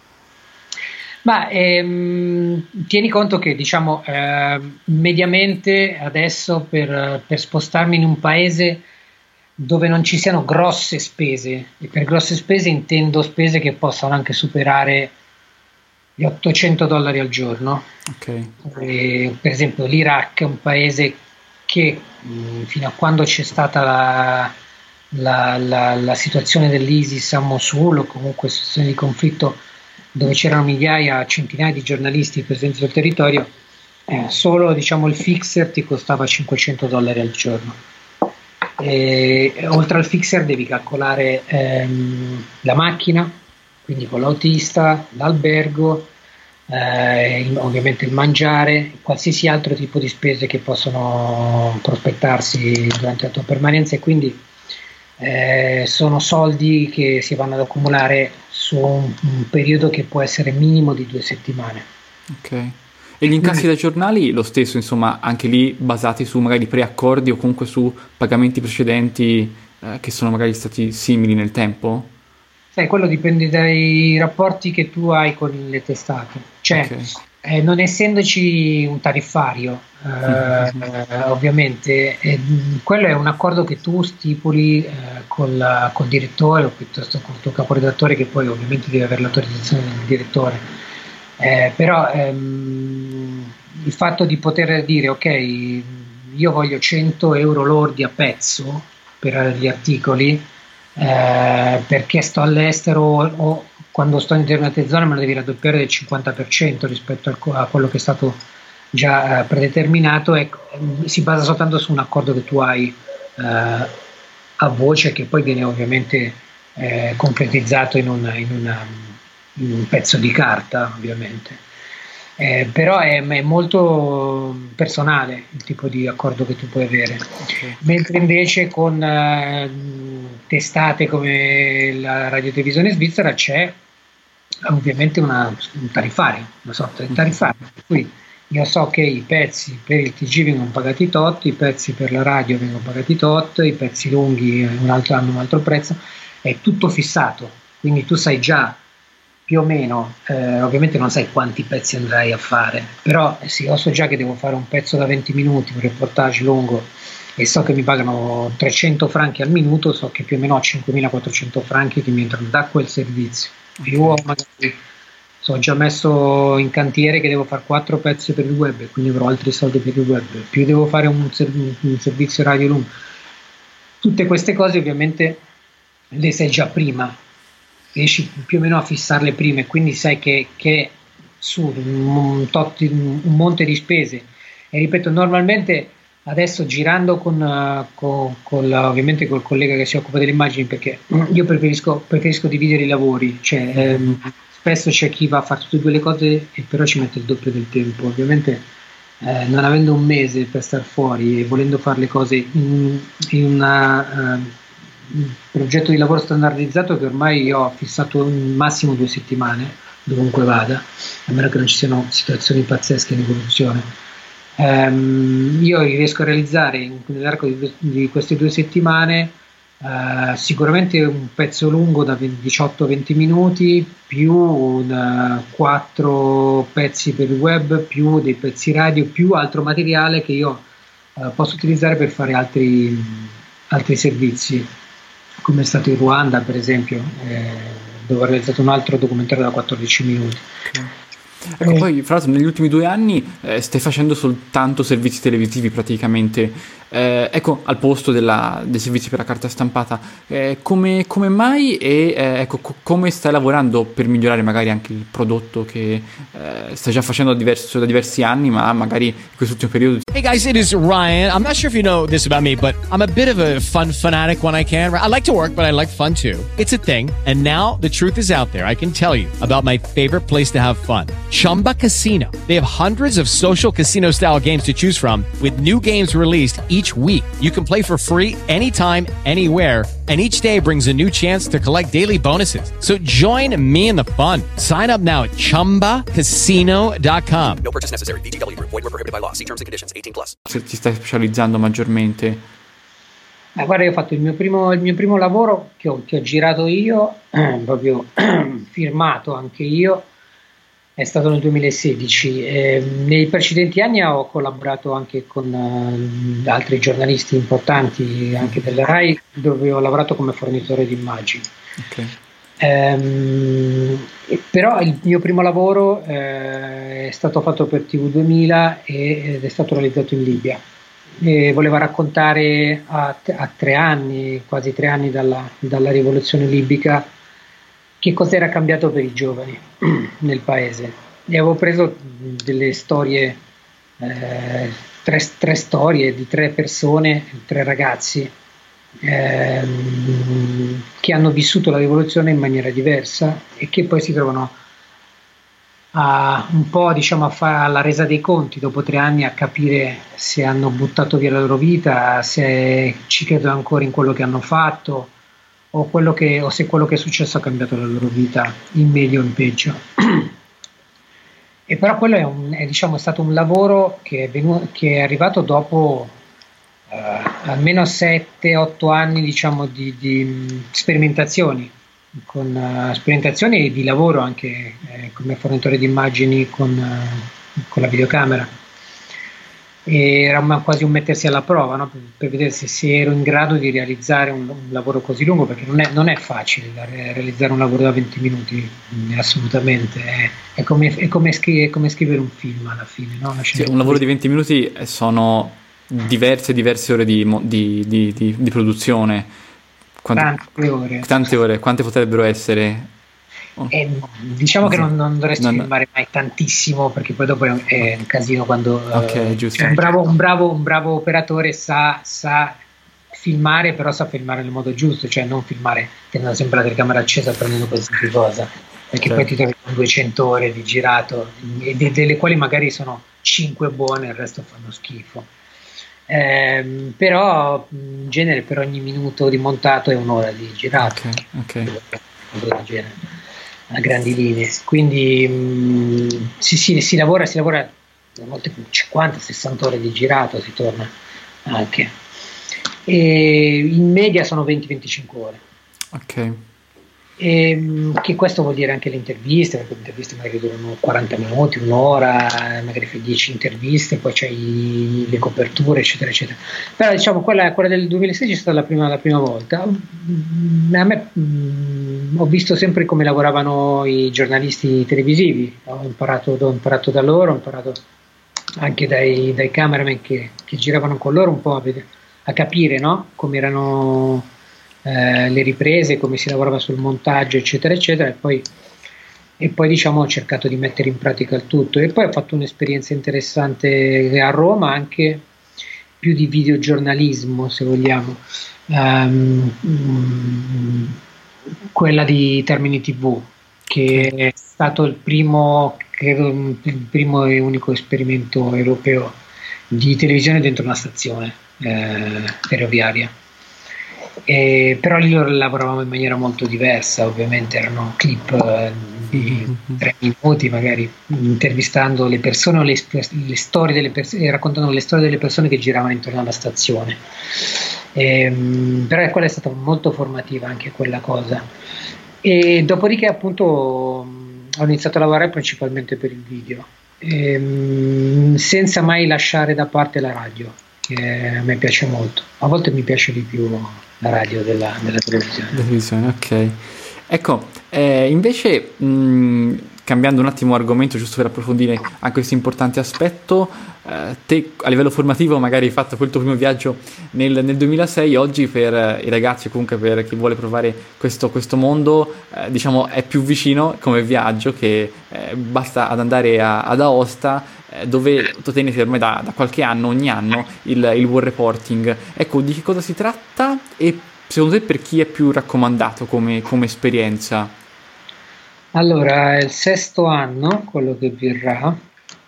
Ma ehm, tieni conto che diciamo eh, mediamente adesso per, per, spostarmi in un paese dove non ci siano grosse spese, e per grosse spese intendo spese che possano anche superare gli 800 dollari al giorno. Okay. E, per esempio l'Iraq è un paese che mh, fino a quando c'è stata la, la, la, la situazione dell'ISIS a Mosul o comunque situazione di conflitto dove c'erano migliaia, centinaia di giornalisti presenti sul territorio, eh, solo diciamo, il fixer ti costava 500 dollari al giorno. E, oltre al fixer devi calcolare ehm, la macchina, quindi con l'autista, l'albergo, eh, ovviamente il mangiare, qualsiasi altro tipo di spese che possono prospettarsi durante la tua permanenza e quindi eh, sono soldi che si vanno ad accumulare su un, un, periodo che può essere minimo di due settimane. Ok. E gli incassi dai giornali lo stesso, insomma, anche lì basati su magari preaccordi o comunque su pagamenti precedenti eh, che sono magari stati simili nel tempo? Sai, quello dipende dai rapporti che tu hai con le testate. Cioè, okay eh, non essendoci un tariffario, eh, ovviamente, eh, quello è un accordo che tu stipuli eh, col, col, direttore o piuttosto col tuo caporedattore, che poi ovviamente deve avere l'autorizzazione del direttore. Eh, però ehm, il fatto di poter dire ok, io voglio 100 euro lordi a pezzo per gli articoli eh, perché sto all'estero o quando sto in determinate zone me lo devi raddoppiare del 50% rispetto a quello che è stato già eh, predeterminato e mm, si basa soltanto su un accordo che tu hai eh, a voce che poi viene ovviamente eh, concretizzato in, una, in, una, in, un pezzo di carta ovviamente. Eh, però è, è, molto personale il tipo di accordo che tu puoi avere, okay. mentre invece con eh, testate come la radiotelevisione svizzera c'è ovviamente una, un tariffario, una sorta di tariffario. Per cui io so che i pezzi per il TG vengono pagati tot, i pezzi per la radio vengono pagati tot, i pezzi lunghi un altro hanno un altro prezzo, è tutto fissato, quindi tu sai già più o meno, eh, ovviamente non sai quanti pezzi andrai a fare, però eh sì, io so già che devo fare un pezzo da 20 minuti, un reportage lungo e so che mi pagano 300 franchi al minuto, so che più o meno ho 5400 franchi che mi entrano da quel servizio. Più magari sono già messo in cantiere che devo fare quattro pezzi per il web quindi avrò altri soldi per il web. Più devo fare un, serv- un servizio radio lungo. Tutte queste cose ovviamente le sai già prima riesci più o meno a fissarle prima e quindi sai che, che su un, tot, un monte di spese. E ripeto normalmente adesso girando con, con, con la, ovviamente col collega che si occupa delle immagini perché io preferisco, preferisco dividere i lavori cioè ehm, spesso c'è chi va a fare tutte e due le cose e però ci mette il doppio del tempo. Ovviamente eh, non avendo un mese per star fuori e volendo fare le cose in, in una, un progetto di lavoro standardizzato che ormai io ho fissato un massimo due settimane dovunque vada, a meno che non ci siano situazioni pazzesche di evoluzione. Um, io riesco a realizzare in, nell'arco di, di, queste due settimane uh, sicuramente un pezzo lungo da 18-20 minuti più un, uh, 4 pezzi per il web più dei pezzi radio più altro materiale che io uh, posso utilizzare per fare altri, altri servizi come è stato in Ruanda per esempio eh, dove ho realizzato un altro documentario da 14 minuti Ecco, eh. poi fra l'altro negli ultimi due anni eh, stai facendo soltanto servizi televisivi praticamente, eh, ecco, al posto della, dei servizi per la carta stampata. Eh, come, come, mai e eh, ecco, co- come stai lavorando per migliorare magari anche il prodotto che eh, stai già facendo da, diverso, da diversi anni, ma magari in quest'ultimo periodo? Hey guys, it is Ryan. I'm not sure if you know this about me, but I'm a bit of a fun fanatic when I can. I like to work, but I like fun too. It's a thing. And now the truth is out there. I can tell you about my favorite place to have fun. Chumba Casino. They have hundreds of social casino style games to choose from, with new games released each week. You can play for free anytime, anywhere, and each day brings a new chance to collect daily bonuses. So join me in the fun. Sign up now at chumbacasino.com. No purchase necessary. VGW Group. Void were prohibited by law. See terms and conditions. 18 plus. Se ti stai specializzando maggiormente? Eh, guarda, io ho fatto il mio primo, il mio primo lavoro che ho, che ho girato io, proprio firmato anche io è stato nel 2016. Eh, nei precedenti anni ho collaborato anche con uh, altri giornalisti importanti, anche della RAI, dove ho lavorato come fornitore di immagini. Okay. Um, però il mio primo lavoro eh, è stato fatto per TV2000 ed è stato realizzato in Libia. E voleva raccontare a, a, tre anni, quasi tre anni dalla, dalla rivoluzione libica, che cosa era cambiato per i giovani nel paese. E avevo preso delle storie, eh, tre, tre, storie di tre persone, tre ragazzi eh, che hanno vissuto la rivoluzione in maniera diversa e che poi si trovano a, un po' diciamo a fare la resa dei conti dopo tre anni a capire se hanno buttato via la loro vita, se ci credono ancora in quello che hanno fatto o, che, o se quello che è successo ha cambiato la loro vita in meglio o in peggio. e però quello è, un, è, diciamo, stato un lavoro che è, venuto, che è arrivato dopo uh, almeno 7-8 anni diciamo, di, di, sperimentazioni, con uh, sperimentazioni e di lavoro anche eh, come fornitore di immagini con, uh, con la videocamera era quasi un mettersi alla prova no? per, per, vedere se, se, ero in grado di realizzare un, un lavoro così lungo perché non è, non è facile realizzare un lavoro da 20 minuti mm, assolutamente. È, è, come, è come, scri- come, scrivere un film alla fine no? sì, un lavoro di 20 minuti sono diverse diverse ore di, di, di, di produzione. Quante, tante ore. tante ore quante potrebbero essere e diciamo che non, non dovresti non... filmare mai tantissimo perché poi dopo è un casino quando okay, uh, cioè un, bravo, un, bravo, un, bravo, operatore sa, sa, filmare però sa filmare nel modo giusto cioè non filmare tenendo sempre la telecamera accesa prendendo qualsiasi cosa. Perché certo. poi ti trovi con 200 ore di girato de- delle quali magari sono 5 buone il resto fanno schifo. Eh, però in genere per ogni minuto di montato è un'ora di girato. Ok, okay a grandi linee. Quindi mh, mm, sì, sì, si lavora, si lavora a volte 50-60 ore di girato, si torna anche. E in media sono 20-25 ore. Ok. E, ehm, che questo vuol dire anche le interviste, perché le interviste magari durano 40 minuti, un'ora, magari fai 10 interviste, poi c'hai le coperture, eccetera, eccetera. Però diciamo quella, quella del 2016 è stata la prima, la prima volta. A me mh, mm, ho visto sempre come lavoravano i giornalisti televisivi, ho imparato, ho imparato da loro, ho imparato anche dai, dai cameraman che, che, giravano con loro un po' a, a capire no? come erano eh, le riprese, come si lavorava sul montaggio, eccetera, eccetera, e poi, e poi diciamo ho cercato di mettere in pratica il tutto. E poi ho fatto un'esperienza interessante a Roma, anche più di videogiornalismo, se vogliamo, um, quella di Termini TV, che è stato il primo, credo, il primo e unico esperimento europeo di televisione dentro una stazione eh, ferroviaria. E, però lì lavoravamo in maniera molto diversa, ovviamente erano clip eh, di tre minuti, magari intervistando le persone o le, le storie delle persone, raccontando le storie delle persone che giravano intorno alla stazione. Ehm, però quella è stata molto formativa anche quella cosa. E dopodiché appunto ho iniziato a lavorare principalmente per il video, ehm, senza mai lasciare da parte la radio, che a me piace molto. A volte mi piace di più radio della, della televisione. Televisione, ok. Ecco, eh, invece mh, cambiando un attimo argomento giusto per approfondire anche questo importante aspetto, eh, te a livello formativo magari hai fatto quel tuo primo viaggio nel, nel 2006, oggi per eh, i ragazzi comunque per chi vuole provare questo, questo mondo, eh, diciamo è più vicino come viaggio che eh, basta ad andare a, ad Aosta eh, dove tu tenete ormai da, da, qualche anno, ogni anno, il, il war reporting. Ecco, di che cosa si tratta e secondo te per chi è più raccomandato come, come esperienza? Allora, è il sesto anno, quello che verrà,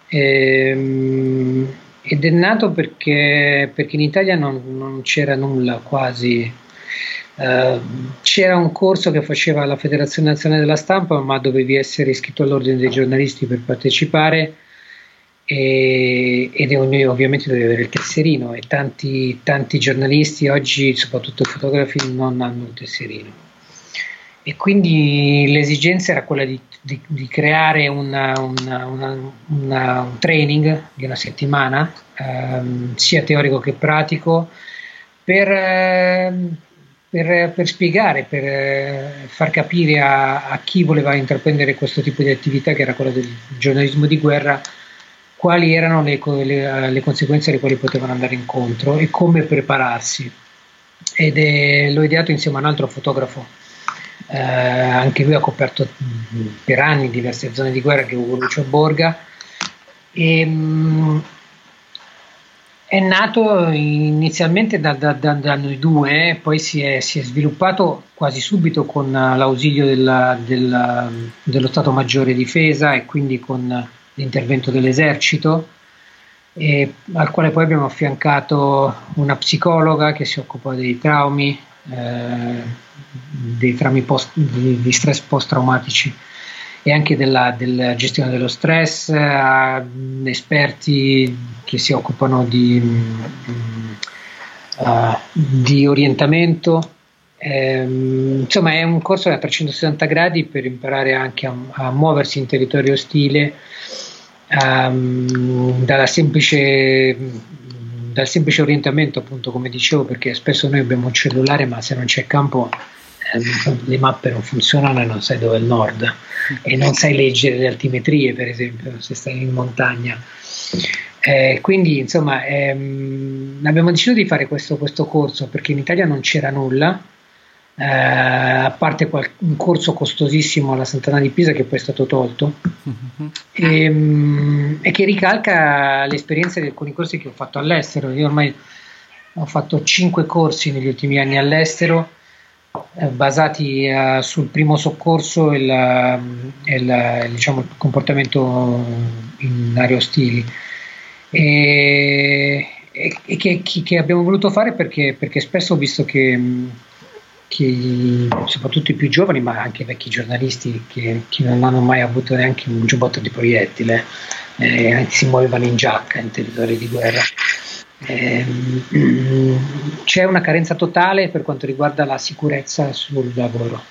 ehm, ed è nato perché, perché in Italia non, non, c'era nulla quasi. Uh, c'era un corso che faceva la Federazione Nazionale della Stampa, ma dovevi essere iscritto all'ordine dei giornalisti per partecipare. E, ed ovviamente dovevi avere il tesserino e tanti, tanti giornalisti oggi, soprattutto fotografi, non hanno il tesserino e quindi l'esigenza era quella di, di, di creare una, una, una, un training di una settimana, ehm, sia teorico che pratico, per, ehm, per, per spiegare, per eh, far capire a, a, chi voleva intraprendere questo tipo di attività, che era quella del giornalismo di guerra, quali erano le, le, le conseguenze alle quali potevano andare incontro e come prepararsi. Ed è, l'ho ideato insieme a un altro fotografo eh, anche lui ha coperto per anni diverse zone di guerra che Ugo Lucio Borga. E, ehm, mh, è nato inizialmente da, da, da, da, noi due, poi si è, si è, sviluppato quasi subito con l'ausilio della, della, dello Stato Maggiore Difesa e quindi con l'intervento dell'esercito, al quale poi abbiamo affiancato una psicologa che si occupa dei traumi, eh, dei traumi post, di, di, stress post-traumatici e anche della, della gestione dello stress, a esperti che si occupano di, uh, di orientamento. Eh, insomma, è un corso a 360 gradi per imparare anche a, a muoversi in territorio ostile, um, dalla semplice dal semplice orientamento, appunto, come dicevo, perché spesso noi abbiamo un cellulare, ma se non c'è campo eh, le mappe non funzionano e non sai dove è il nord e non sai leggere le altimetrie, per esempio, se stai in montagna. Eh, quindi, insomma, ehm, abbiamo deciso di fare questo, questo corso perché in Italia non c'era nulla eh, a parte qual- un corso costosissimo alla Sant'Anna di Pisa che poi è stato tolto mm-hmm. e, um, e, che ricalca l'esperienza di alcuni corsi che ho fatto all'estero. Io ormai ho fatto cinque corsi negli ultimi anni all'estero eh, basati eh, sul primo soccorso e il, il, diciamo, il comportamento in aree ostili. E, e che, che, abbiamo voluto fare perché, perché spesso ho visto che che soprattutto i più giovani, ma anche i vecchi giornalisti che, che non hanno mai avuto neanche un giubbotto di proiettile, eh, si muovevano in giacca in territori di guerra. Eh, c'è una carenza totale per quanto riguarda la sicurezza sul lavoro.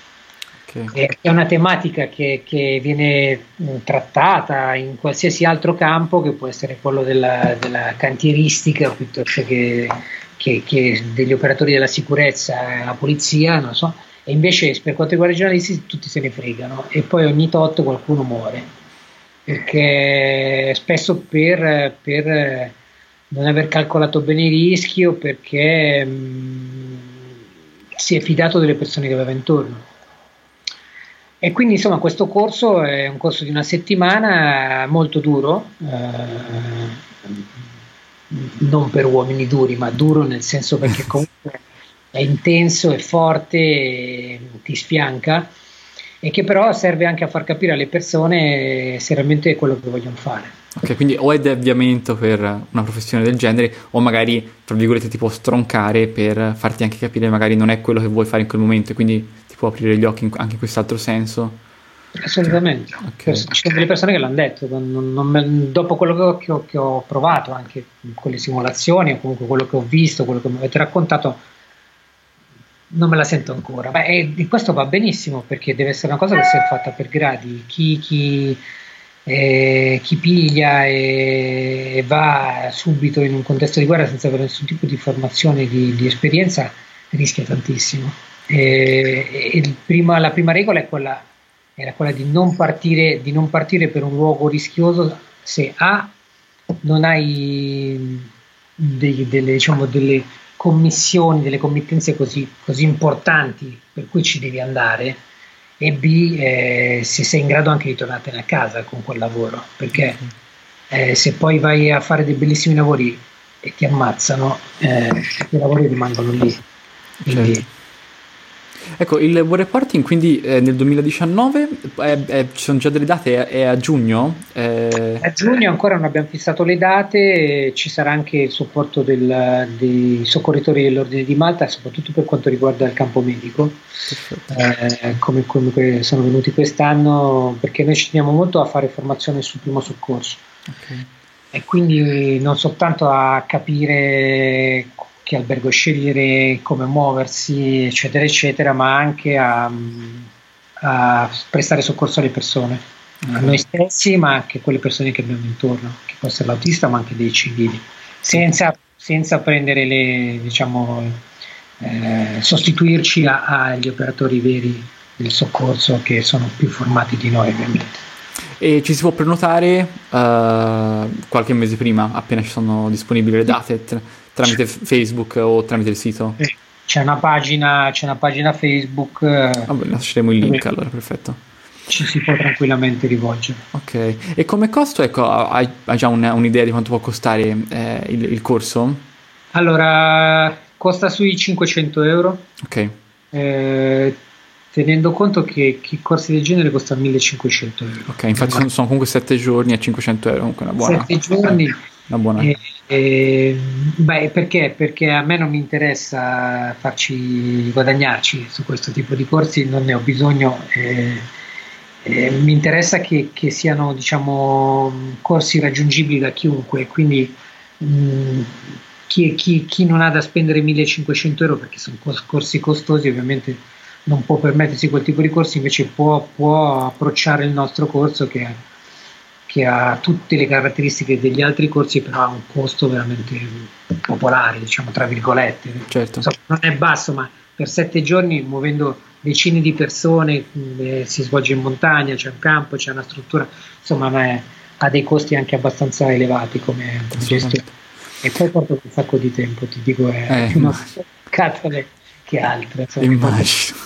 Okay. È una tematica che, che, viene trattata in qualsiasi altro campo, che può essere quello della, della cantieristica piuttosto che che, che degli operatori della sicurezza, la polizia, non so, e invece per quanto riguarda i giornalisti tutti se ne fregano. E poi ogni tot qualcuno muore, perché spesso per, per non aver calcolato bene i rischi o perché mh, mm, si è fidato delle persone che aveva intorno. E quindi insomma questo corso è un corso di una settimana molto duro, eh, non per uomini duri, ma duro nel senso perché comunque è intenso, è forte, ti sfianca e che però serve anche a far capire alle persone se realmente è quello che vogliono fare. Ok, quindi o è avviamento per una professione del genere o magari, tra virgolette, ti può stroncare per farti anche capire magari non è quello che vuoi fare in quel momento e quindi ti può aprire gli occhi anche in quest'altro senso. Assolutamente, Ok. ci sono delle persone che l'hanno detto, non- non me- dopo quello che ho, che ho- provato anche con le simulazioni o comunque quello che ho visto, quello che mi avete raccontato, non me la sento ancora. Ma e questo va benissimo perché deve essere una cosa che sia fatta per gradi. Chi, chi, eh, chi piglia e, e va subito in un contesto di guerra senza avere nessun tipo di formazione, di, di esperienza, rischia tantissimo. E, e il prima- la prima regola è quella, era quella di non, partire, di non partire per un luogo rischioso se A non hai dei- delle, diciamo, delle commissioni, delle committenze così, così importanti per cui ci devi andare e B eh, se sei in grado anche di tornartene a casa con quel lavoro perché eh, se poi vai a fare dei bellissimi lavori e ti ammazzano eh, i lavori rimangono lì quindi Certo. Ecco, il War Reporting quindi eh, nel 2019, eh, eh, ci sono già delle date, è, a giugno? Eh, A giugno ancora non abbiamo fissato le date, ci sarà anche il supporto del- dei soccorritori dell'Ordine di Malta, soprattutto per quanto riguarda il campo medico, come, come sono venuti quest'anno, perché noi ci teniamo molto a fare formazione sul primo soccorso ok. e quindi non soltanto a capire che albergo scegliere, come muoversi, eccetera, eccetera, ma anche a, a prestare soccorso alle persone, a noi stessi, ma anche a quelle persone che abbiamo intorno, che può essere l'autista, ma anche dei civili, senza, senza prendere le, diciamo, eh, sostituirci a- agli operatori veri del soccorso che sono più formati di noi, ovviamente. E ci si può prenotare eh, qualche mese prima, appena ci sono disponibili le date, tramite Facebook o tramite il sito? C'è una pagina, c'è una pagina Facebook, eh, Vabbè, lasceremo il link allora, perfetto. ci si può tranquillamente rivolgere. Ok, e come costo, ecco, hai, hai già un- un'idea di quanto può costare eh, il, il corso? Allora, costa sui 500 euro, Ok, eh, tenendo conto che, che corsi del genere costano 1500 euro. ok, infatti sono, sono comunque 7 giorni a 500 euro, comunque una buona... Sette giorni. Una buona... E- e- beh, perché? Perché a me non mi interessa farci guadagnarci su questo tipo di corsi, non ne ho bisogno. eh, eh, mi interessa che, che siano diciamo, corsi raggiungibili da chiunque, quindi mh, chi, chi- chi non ha da spendere 1500 euro perché sono corsi costosi ovviamente non può permettersi quel tipo di corsi, invece può, può approcciare il nostro corso che che ha tutte le caratteristiche degli altri corsi, però ha un costo veramente popolare, diciamo tra virgolette. Certo. Insomma, non è basso, ma per sette giorni muovendo decine di persone, eh, si svolge in montagna, c'è un campo, c'è una struttura, insomma è- ha dei costi anche abbastanza elevati come gestione. E poi porta un sacco di tempo, ti dico, è Eh, più una scatola che altre. insomma. Immagino.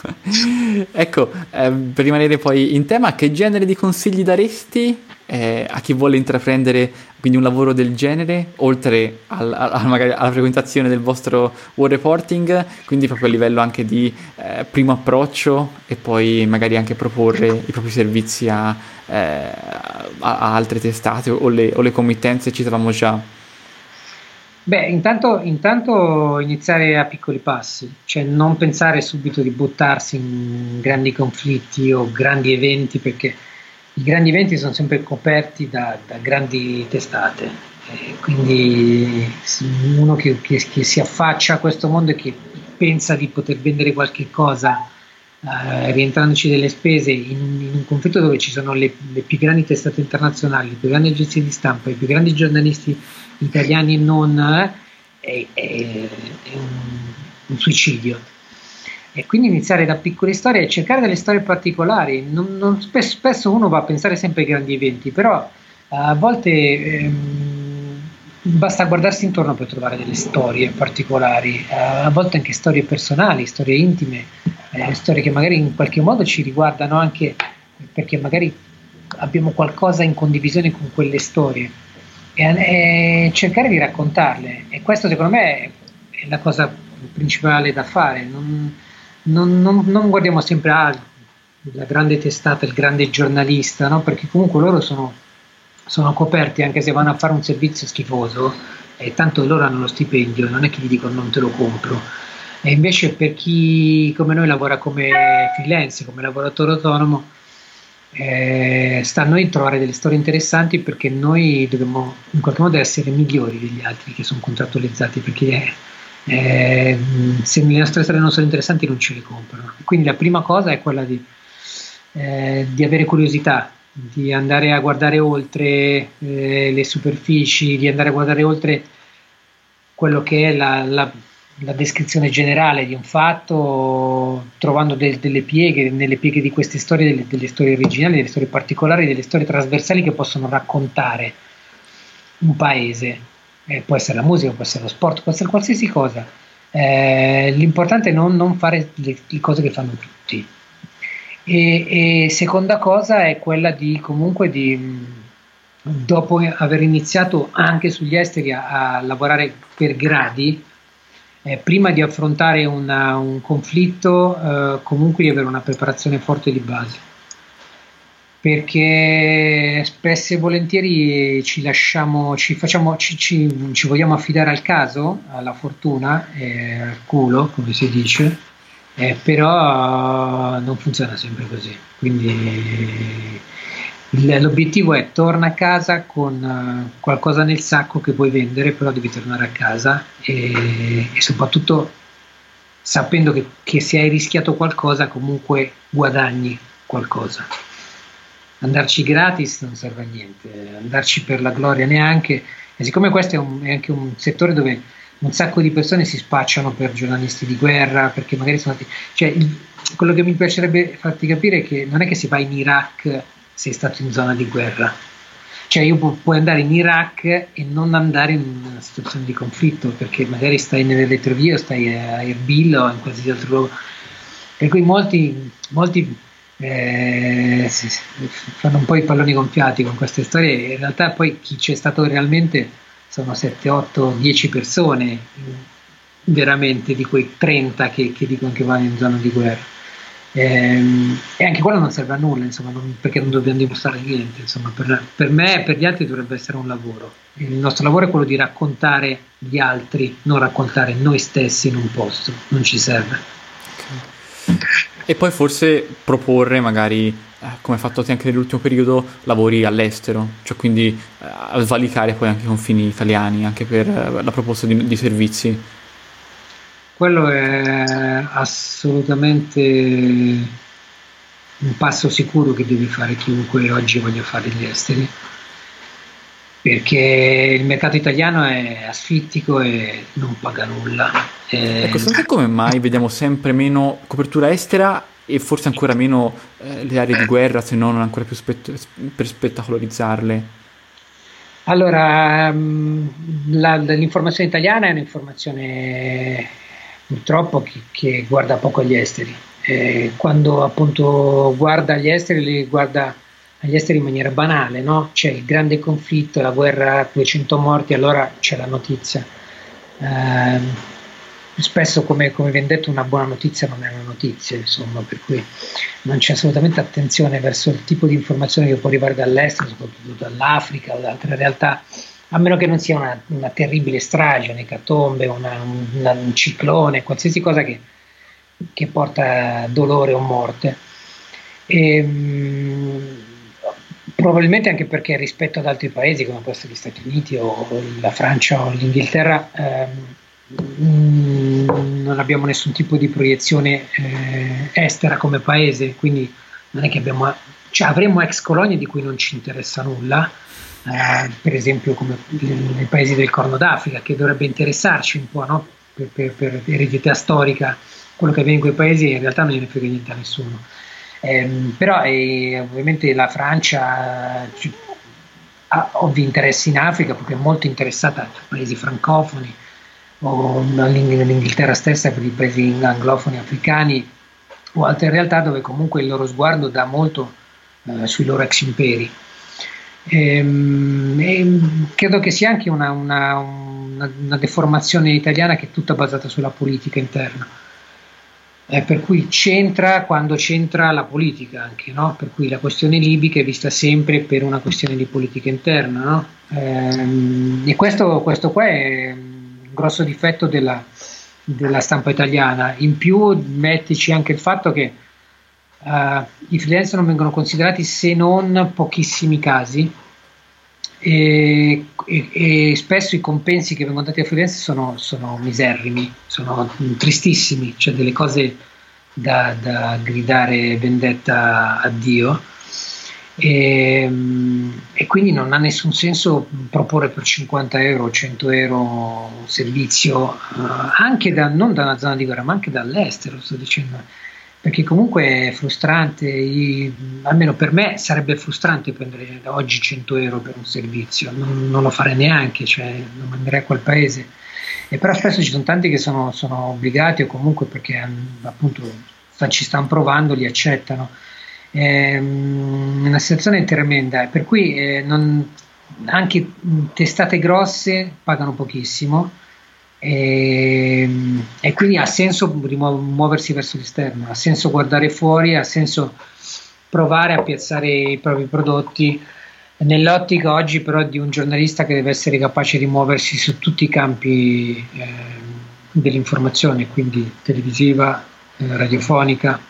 ecco, eh, per rimanere poi in tema, che genere di consigli daresti eh, a chi vuole intraprendere quindi un lavoro del genere, oltre al- al- alla frequentazione del vostro war reporting, quindi proprio a livello anche di eh, primo approccio e poi magari anche proporre i propri servizi a, eh, a- a altre testate o le, o le committenze, citavamo già. Beh, intanto, intanto iniziare a piccoli passi, cioè non pensare subito di buttarsi in grandi conflitti o grandi eventi, perché i grandi eventi sono sempre coperti da, da grandi testate. Quindi uno che, che- che si affaccia a questo mondo e che pensa di poter vendere qualche cosa eh, rientrandoci delle spese in, in un conflitto dove ci sono le, le più grandi testate internazionali, le più grandi agenzie di stampa, i più grandi giornalisti italiani e non, eh, è, è- è un, un suicidio. E quindi iniziare da piccole storie e cercare delle storie particolari. Non- non- spesso, spesso uno va a pensare sempre ai grandi eventi, però a volte ehm, basta guardarsi intorno per trovare delle storie particolari, eh, a volte anche storie personali, storie intime, eh, storie che magari in qualche modo ci riguardano anche perché magari abbiamo qualcosa in condivisione con quelle storie e, e cercare di raccontarle. E questo secondo me è, è la cosa principale da fare. Non, non- non- non guardiamo sempre ah, la grande testata, il grande giornalista, no? perché comunque loro sono, sono coperti anche se vanno a fare un servizio schifoso e tanto loro hanno lo stipendio, non è che gli dicono non te lo compro. E invece per chi come noi lavora come freelance, come lavoratore autonomo, Eh, sta a noi trovare delle storie interessanti perché noi dobbiamo in qualche modo essere migliori degli altri che sono contrattualizzati perché eh, se le nostre storie non sono interessanti non ce le comprano. Quindi la prima cosa è quella di, eh, di avere curiosità, di andare a guardare oltre eh, le superfici, di andare a guardare oltre quello che è la, la, la descrizione generale di un fatto, trovando de, delle pieghe, nelle pieghe di queste storie, delle, delle storie originali, delle storie particolari, delle storie trasversali che possono raccontare un paese eh, può essere la musica, può essere lo sport, può essere qualsiasi cosa. Eh, l'importante è non, non fare le, le, cose che fanno tutti. E, e, seconda cosa è quella di comunque di dopo aver iniziato anche sugli esteri a, a lavorare per gradi, eh, prima di affrontare una, un conflitto, eh, comunque di avere una preparazione forte di base perché spesso e volentieri ci lasciamo, ci, facciamo, ci, ci, ci vogliamo affidare al caso, alla fortuna, eh, al culo, come si dice, eh, però non funziona sempre così. Quindi l'obiettivo è torna a casa con uh, qualcosa nel sacco che puoi vendere, però devi tornare a casa e, e soprattutto sapendo che, che se hai rischiato qualcosa comunque guadagni qualcosa andarci gratis non serve a niente, andarci per la gloria neanche. E siccome questo è, un, è, anche un settore dove un sacco di persone si spacciano per giornalisti di guerra, perché magari sono stati... Cioè, il, quello che mi piacerebbe farti capire è che non è che si va in Iraq se sei stato in zona di guerra. Cioè, io pu- puoi andare in Iraq e non andare in una situazione di conflitto, perché magari stai nelle retrovie o stai a Erbil o in qualsiasi altro luogo. Per cui molti, molti eh, si, si, fanno un po' i palloni gonfiati con queste storie. In realtà, poi chi c'è stato realmente sono 7, 8, 10 persone veramente di quei 30 che, che dicono che vanno in zona di guerra. Ehm, e anche quello non serve a nulla, insomma, non, perché non dobbiamo dimostrare niente. Insomma, per, per, me e per gli altri dovrebbe essere un lavoro. Il nostro lavoro è quello di raccontare gli altri, non raccontare noi stessi in un posto, non ci serve. Okay. E poi forse proporre magari, eh, come hai fatto anche nell'ultimo periodo, lavori all'estero, cioè quindi eh, svalicare poi anche i confini italiani, anche per eh, la proposta di, di servizi. Quello è assolutamente un passo sicuro che deve fare chiunque oggi voglia fare gli esteri perché il mercato italiano è asfittico e non paga nulla. E... Ecco, secondo te come mai vediamo sempre meno copertura estera e forse ancora meno eh, le aree di guerra, se non ancora più spett- per spettacolarizzarle? Allora, mm, la, l'informazione italiana è un'informazione purtroppo che, che guarda poco agli esteri. Eh, quando appunto guarda agli esteri, li guarda agli esteri in maniera banale, no? C'è il grande conflitto, la guerra, 200 morti, allora c'è la notizia. Eh, spesso, come, come vi detto, una buona notizia non è una notizia, insomma, per cui non c'è assolutamente attenzione verso il tipo di informazione che può arrivare dall'estero, soprattutto dall'Africa o da altre realtà, a meno che non sia una, una terribile strage, un'ecatombe, una, una, un ciclone, qualsiasi cosa che, che porta dolore o morte. E, ehm, probabilmente anche perché rispetto ad altri paesi come essere gli Stati Uniti o la Francia o l'Inghilterra ehm, non abbiamo nessun tipo di proiezione eh, estera come paese, quindi non è che abbiamo, cioè avremo ex colonie di cui non ci interessa nulla, eh, per esempio come nei paesi del Corno d'Africa, che dovrebbe interessarci un po' no? per, per, per eredità storica, quello che avviene in quei paesi in realtà non gliene frega niente a nessuno. Eh, però eh, ovviamente la Francia ha ovvi interessi in Africa perché è molto interessata ai paesi francofoni o l'Inghilterra stessa per i paesi anglofoni africani o altre realtà dove comunque il loro sguardo dà molto eh, sui loro ex imperi. Ehm, credo che sia anche una, una, una, una deformazione italiana che è tutta basata sulla politica interna eh, per cui c'entra quando c'entra la politica anche, no? per cui la questione libica è vista sempre per una questione di politica interna. No? Ehm, e questo, questo, qua è un grosso difetto della, della, stampa italiana. In più mettici anche il fatto che uh, i freelance non vengono considerati se non pochissimi casi e, e, e, spesso i compensi che vengono dati ai freelance sono, sono miserrimi, sono tristissimi, cioè delle cose da, da gridare vendetta a Dio. E, e, quindi non ha nessun senso proporre per 50 euro 100 euro un servizio uh, anche da, non da una zona di guerra ma anche dall'estero sto dicendo perché comunque è frustrante, io, almeno per me sarebbe frustrante prendere oggi 100 euro per un servizio, non, non lo farei neanche, cioè lo manderei a quel paese. E però spesso ci sono tanti che sono, sono obbligati o comunque perché appunto ci stanno provando, li accettano. È una situazione tremenda, per cui eh, non, anche testate grosse pagano pochissimo e, ehm, e, quindi ha senso muoversi verso l'esterno, ha senso guardare fuori, ha senso provare a piazzare i propri prodotti nell'ottica oggi però di un giornalista che deve essere capace di muoversi su tutti i campi eh, dell'informazione, quindi televisiva, eh, radiofonica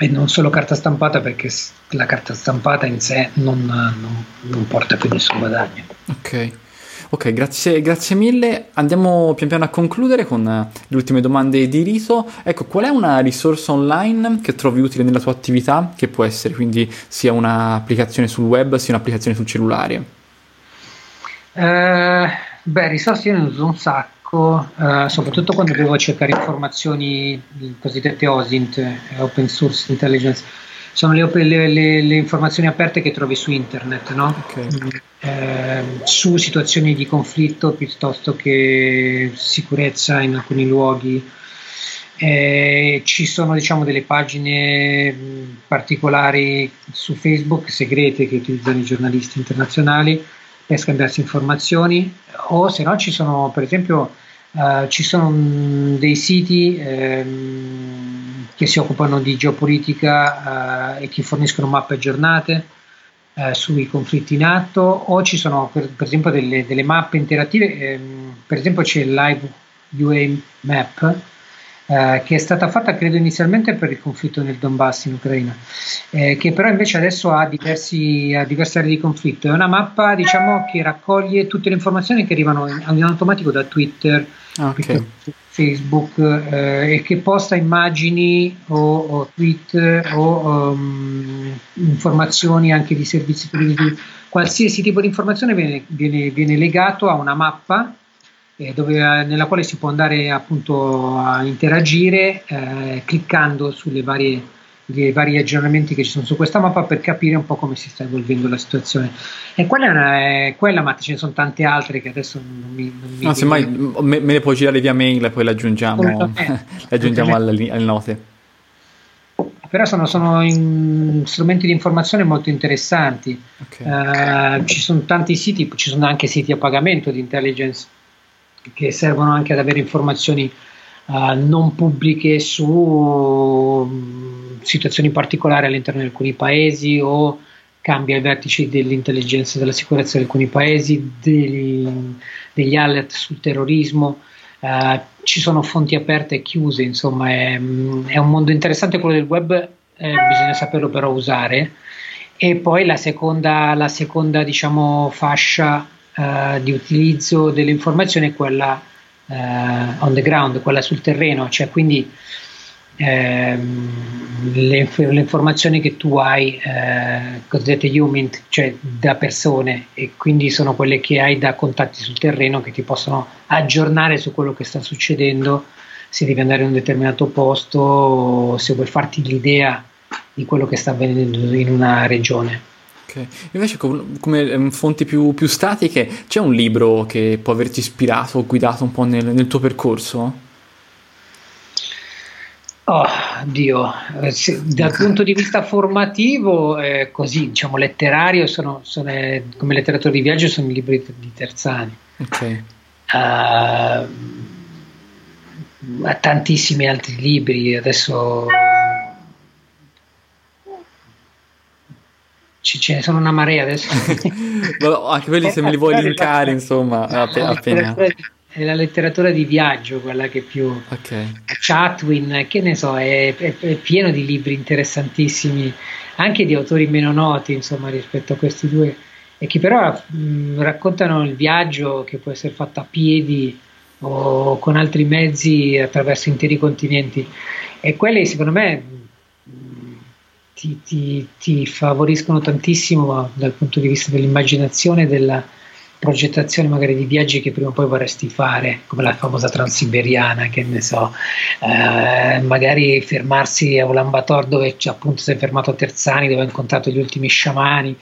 e non solo carta stampata perché la carta stampata in sé non, non, non porta più nessun guadagno. Ok. Ok, grazie, grazie mille. Andiamo pian piano a concludere con eh, le ultime domande di Riso. Ecco, qual è una risorsa online che trovi utile nella tua attività, che può essere quindi sia un'applicazione sul web sia un'applicazione sul cellulare? Uh, beh, risorse io ne uso un sacco, uh, soprattutto quando devo cercare informazioni cosiddette OSINT, Open Source Intelligence sono le, le, le, le, informazioni aperte che trovi su internet, no? okay. eh, su situazioni di conflitto piuttosto che sicurezza in alcuni luoghi. Eh, ci sono diciamo delle pagine particolari su Facebook segrete che utilizzano i giornalisti internazionali per scambiarsi informazioni o se no ci sono per esempio uh, ci sono dei siti ehm, che si occupano di geopolitica eh, e che forniscono mappe aggiornate eh, sui conflitti in atto o ci sono per, per esempio delle, delle, mappe interattive, ehm, per esempio c'è il Live UA Map eh, che è stata fatta credo inizialmente per il conflitto nel Donbass in Ucraina, eh, che però invece adesso ha, diversi, ha diverse aree di conflitto. È una mappa diciamo, che raccoglie tutte le informazioni che arrivano in, in automatico da Twitter, okay. Facebook eh, e che posta immagini o, o tweet o um, informazioni anche di servizi pubblici. Qualsiasi tipo di informazione viene, viene, viene legato a una mappa eh, dove, eh, nella quale si può andare appunto a interagire eh, cliccando sulle varie dei vari aggiornamenti che ci sono su questa mappa per capire un po' come si sta evolvendo la situazione. E quella è, una, è quella, ma ce ne sono tante altre che adesso non mi. Non mi no, semmai me, me, le puoi girare via mail e poi le aggiungiamo, le aggiungiamo alle, alle, note. Però sono, sono strumenti di informazione molto interessanti. Okay. Uh, ci sono tanti siti, ci sono anche siti a pagamento di intelligence che servono anche ad avere informazioni uh, non pubbliche su situazioni particolari all'interno di alcuni paesi o cambia i vertici dell'intelligenza e della sicurezza di alcuni paesi, degli, degli alert sul terrorismo. Uh, ci sono fonti aperte e chiuse, insomma è, è un mondo interessante quello del web, eh, bisogna saperlo però usare. E poi la seconda, la seconda diciamo, fascia uh, di utilizzo delle informazioni è quella uh, on the ground, quella sul terreno, cioè quindi ehm, le, le, informazioni che tu hai, eh, cosiddette human, cioè da persone, e quindi sono quelle che hai da contatti sul terreno che ti possono aggiornare su quello che sta succedendo, se devi andare in un determinato posto, se vuoi farti l'idea di quello che sta avvenendo in una regione. Okay. Invece, come ehm, fonti più, più, statiche, c'è un libro che può averti ispirato o guidato un po' nel, nel tuo percorso? Oh, Dio, eh, se, dal punto di vista formativo, eh, così diciamo letterario, sono, sono eh, come letteratura di viaggio, sono i libri di Terzani. Ok. Uh, tantissimi altri libri, adesso ce ne sono una marea adesso. anche quelli se me li vuoi linkare, insomma, appena. è la letteratura di viaggio, quella che più Ok. Chatwin, che ne so, è, è- è pieno di libri interessantissimi, anche di autori meno noti, insomma, rispetto a questi due, e che però mh, raccontano il viaggio che può essere fatto a piedi o con altri mezzi attraverso interi continenti. E quelli, secondo me, ti, ti- ti favoriscono tantissimo dal punto di vista dell'immaginazione e della progettazione magari di viaggi che prima o poi vorresti fare, come la famosa transiberiana, che ne so, eh, magari fermarsi a Ulaanbaatar dove c'è, appunto sei fermato a Terzani dove hai incontrato gli ultimi sciamani,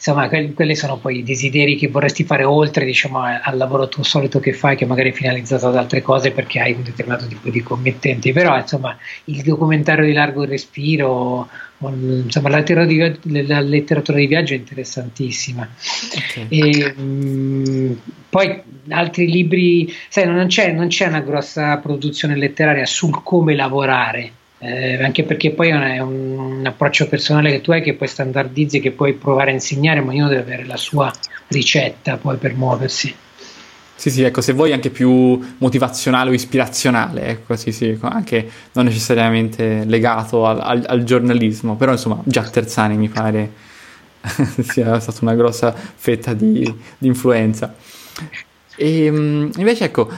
insomma que- quelli sono poi i desideri che vorresti fare oltre diciamo, al lavoro tuo solito che fai che magari è finalizzato ad altre cose perché hai un determinato tipo di committenti, però insomma il documentario di largo respiro, insomma la letteratura di, la letteratura di viaggio è interessantissima. ok. E, mm, poi altri libri, sai, non c'è, non c'è una grossa produzione letteraria sul come lavorare, eh, anche perché poi è un, un- approccio personale che tu hai che poi standardizzi, che puoi provare a insegnare, ma ognuno deve avere la sua ricetta poi per muoversi. Sì, sì, ecco, se vuoi anche più motivazionale o ispirazionale, ecco, sì, sì, anche non necessariamente legato al, al- al giornalismo, però insomma già Terzani mi pare sia stata una grossa fetta di, di influenza. E mm, invece, ecco,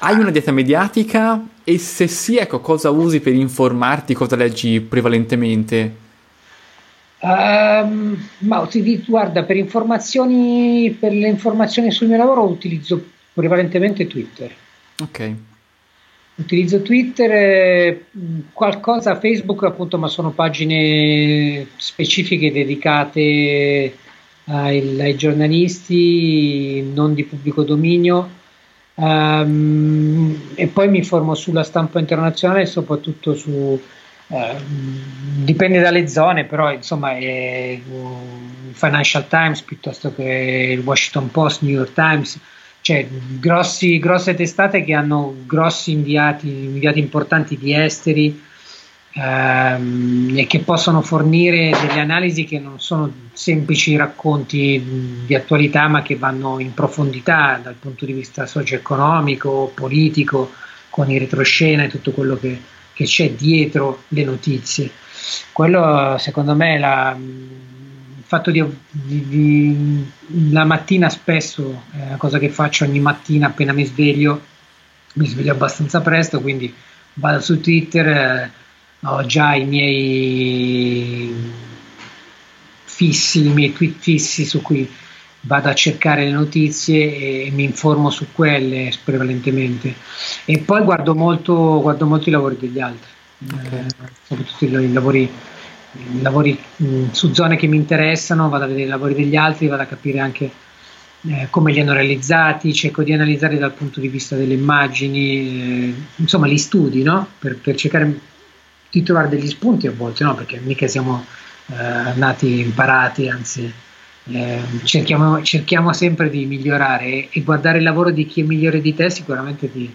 hai una dieta mediatica e se sì, ecco, cosa usi per informarti, cosa leggi prevalentemente? Ehm, ma utilizzo- guarda, per informazioni, per le informazioni sul mio lavoro utilizzo prevalentemente Twitter. Ok, Utilizzo Twitter, eh, qualcosa Facebook appunto, ma sono pagine specifiche dedicate ai, ai giornalisti, non di pubblico dominio. Ehm, e poi mi informo sulla stampa internazionale soprattutto su, ehm, dipende dalle zone, però insomma è, mm, il Financial Times piuttosto che il Washington Post, New York Times cioè grossi, grosse testate che hanno grossi inviati, inviati importanti di esteri ehm, e che possono fornire delle analisi che non sono semplici racconti di attualità ma che vanno in profondità dal punto di vista socio-economico, politico, con i retroscena e tutto quello che, che c'è dietro le notizie. Quello secondo me è il fatto di, di- di- la mattina spesso è una cosa che faccio ogni mattina appena mi sveglio, mi sveglio abbastanza presto, quindi vado su Twitter, eh, ho già i miei fissi, i miei tweet fissi su cui vado a cercare le notizie e mi informo su quelle prevalentemente e poi guardo molto, guardo molto i lavori degli altri, eh, soprattutto i, lavori, lavori mh, su zone che mi interessano, vado a vedere i lavori degli altri, vado a capire anche eh, come li hanno realizzati, cerco di analizzare dal punto di vista delle immagini, eh, insomma li studi no? per, per cercare di trovare degli spunti a volte, no? perché mica siamo eh, nati imparati, anzi eh, cerchiamo, cerchiamo sempre di migliorare e, e guardare il lavoro di chi è migliore di te sicuramente ti,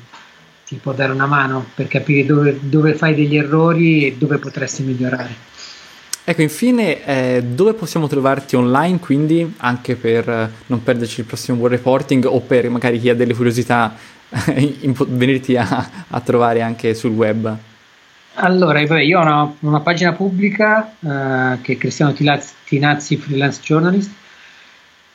ti può dare una mano per capire dove, dove fai degli errori e dove potresti migliorare. Ecco, infine, eh, dove possiamo trovarti online, quindi anche per eh, non perderci il prossimo World Reporting o per magari chi ha delle curiosità venirti a, a trovare anche sul web? Allora, io ho una, una pagina pubblica eh, che è Cristiano Tinazzi Freelance Journalist,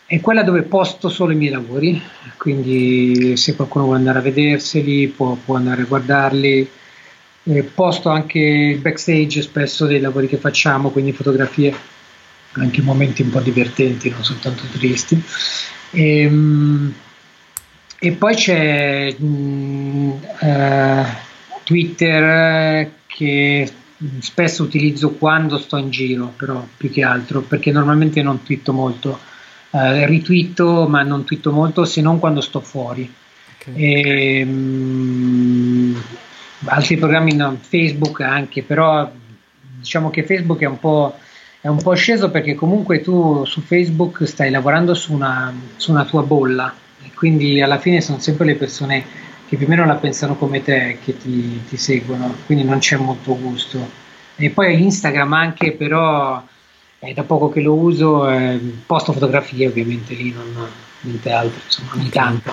è quella dove posto solo i miei lavori, quindi se qualcuno vuole andare a vederseli può, può andare a guardarli. Eh, posto anche il backstage spesso dei lavori che facciamo, quindi fotografie, anche momenti un po' divertenti, non soltanto tristi. Ehm, e poi c'è mh, eh, Twitter che spesso utilizzo quando sto in giro, però più che altro, perché normalmente non twitto molto. Eh, ritwitto, ma non twitto molto se non quando sto fuori. E, mm, altri programmi no, Facebook anche, però diciamo che Facebook è un po', è un po' sceso perché comunque tu su Facebook stai lavorando su una, su una tua bolla e quindi alla fine sono sempre le persone che più o meno la pensano come te che ti, ti seguono, quindi non c'è molto gusto. E poi Instagram anche, però è da poco che lo uso, eh, posto fotografie ovviamente lì, non niente altro, insomma ogni tanto.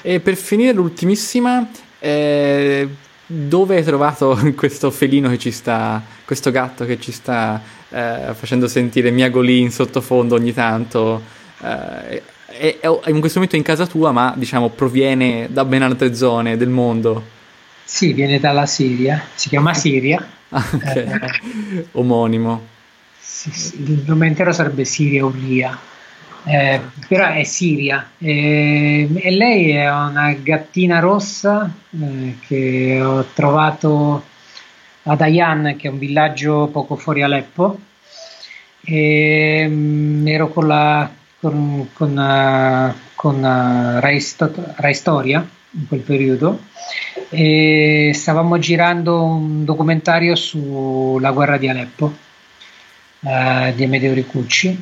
E per finire l'ultimissima, eh, dove hai trovato questo felino che ci sta, questo gatto che ci sta eh, facendo sentire miagolì in sottofondo ogni tanto? Eh, è, è, in questo momento in casa tua, ma diciamo proviene da ben altre zone del mondo. Sì, viene dalla Siria, si chiama Siria. Ah, ok, eh, omonimo. Sì, sì, il nome intero sarebbe Siria Uria, eh, però è Siria eh, e lei è una gattina rossa eh, che ho trovato ad Ayan, che è un villaggio poco fuori Aleppo. E, um, ero con la con, con, uh, con Rai, Sto- Rai Storia in quel periodo e stavamo girando un documentario sulla guerra di Aleppo uh, di Amedeo Ricucci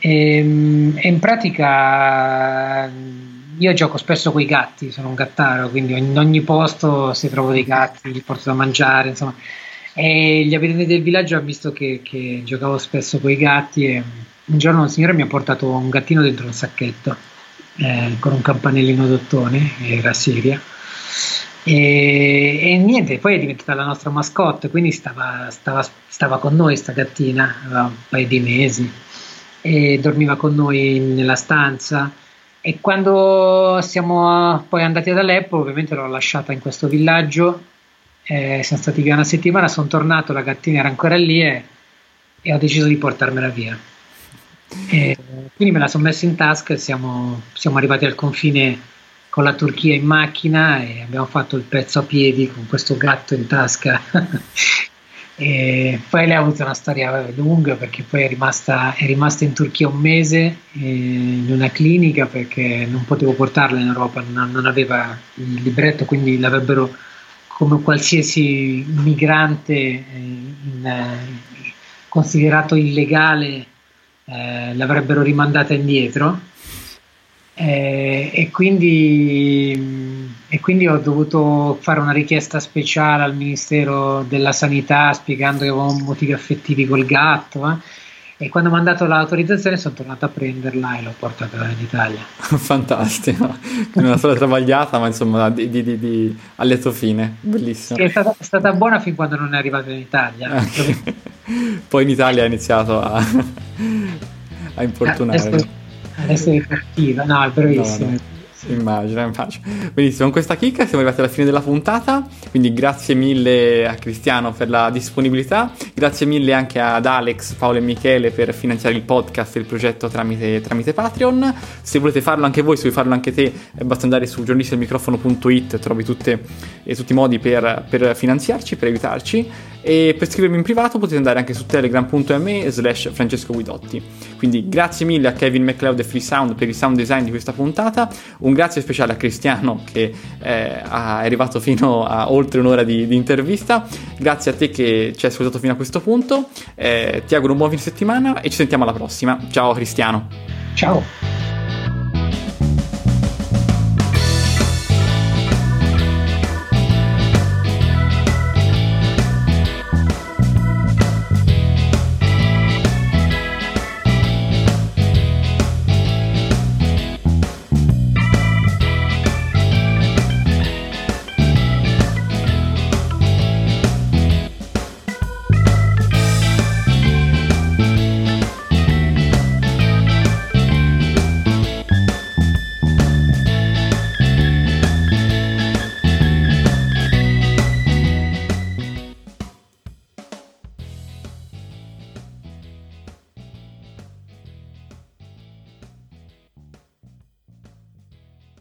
e, e, in pratica io gioco spesso con i gatti, sono un gattaro, quindi in ogni posto se trovo dei gatti li porto da mangiare, insomma. E gli abitanti del villaggio hanno visto che, che giocavo spesso con i gatti e un giorno un signore mi ha portato un gattino dentro un sacchetto eh, con un campanellino d'ottone, era Siria. E, e, niente, poi è diventata la nostra mascotte, quindi stava, stava, stava con noi sta gattina, aveva un paio di mesi e dormiva con noi nella stanza. E quando siamo poi andati ad Aleppo, ovviamente l'ho lasciata in questo villaggio, eh, siamo stati via una settimana, sono tornato, la gattina era ancora lì e, e ho deciso di portarmela via. E quindi me la sono messa in tasca e siamo, siamo arrivati al confine con la Turchia in macchina e abbiamo fatto il pezzo a piedi con questo gatto in tasca. E poi lei ha avuto una storia lunga perché poi è rimasta, è rimasta in Turchia un mese in una clinica perché non potevo portarla in Europa, non, non aveva il libretto, quindi l'avrebbero come qualsiasi migrante eh, in, eh, considerato illegale, eh, l'avrebbero rimandata indietro eh, e, quindi, e, quindi, ho dovuto fare una richiesta speciale al Ministero della Sanità spiegando che avevo motivi affettivi col gatto. Eh, e quando mi hanno dato l'autorizzazione sono tornato a prenderla e l'ho portata in Italia. Fantastico, una storia travagliata ma insomma di, di, di, di, a lieto fine, bellissimo. È stata, è stata, buona fin quando non è arrivata in Italia. Poi in Italia ha iniziato a, a importunare. Adesso essere cattiva, no, è bravissimo. No, no. Immagino, immagino. Benissimo, con questa chicca siamo arrivati alla fine della puntata, quindi grazie mille a Cristiano per la disponibilità, grazie mille anche ad Alex, Paolo e Michele per finanziare il podcast e il progetto tramite, tramite Patreon. Se volete farlo anche voi, se vuoi farlo anche te, basta andare su giornalistidelmicrofono.it, trovi tutte, eh, tutti i modi per, per finanziarci, per aiutarci. E per scrivermi in privato potete andare anche su telegram.me slash Francesco. Quindi grazie mille a Kevin McLeod e Freesound per il sound design di questa puntata. Un grazie speciale a Cristiano che eh, è arrivato fino a oltre un'ora di, di, intervista. Grazie a te che ci hai ascoltato fino a questo punto. Eh, ti auguro un buon fine settimana e ci sentiamo alla prossima. Ciao Cristiano. Ciao.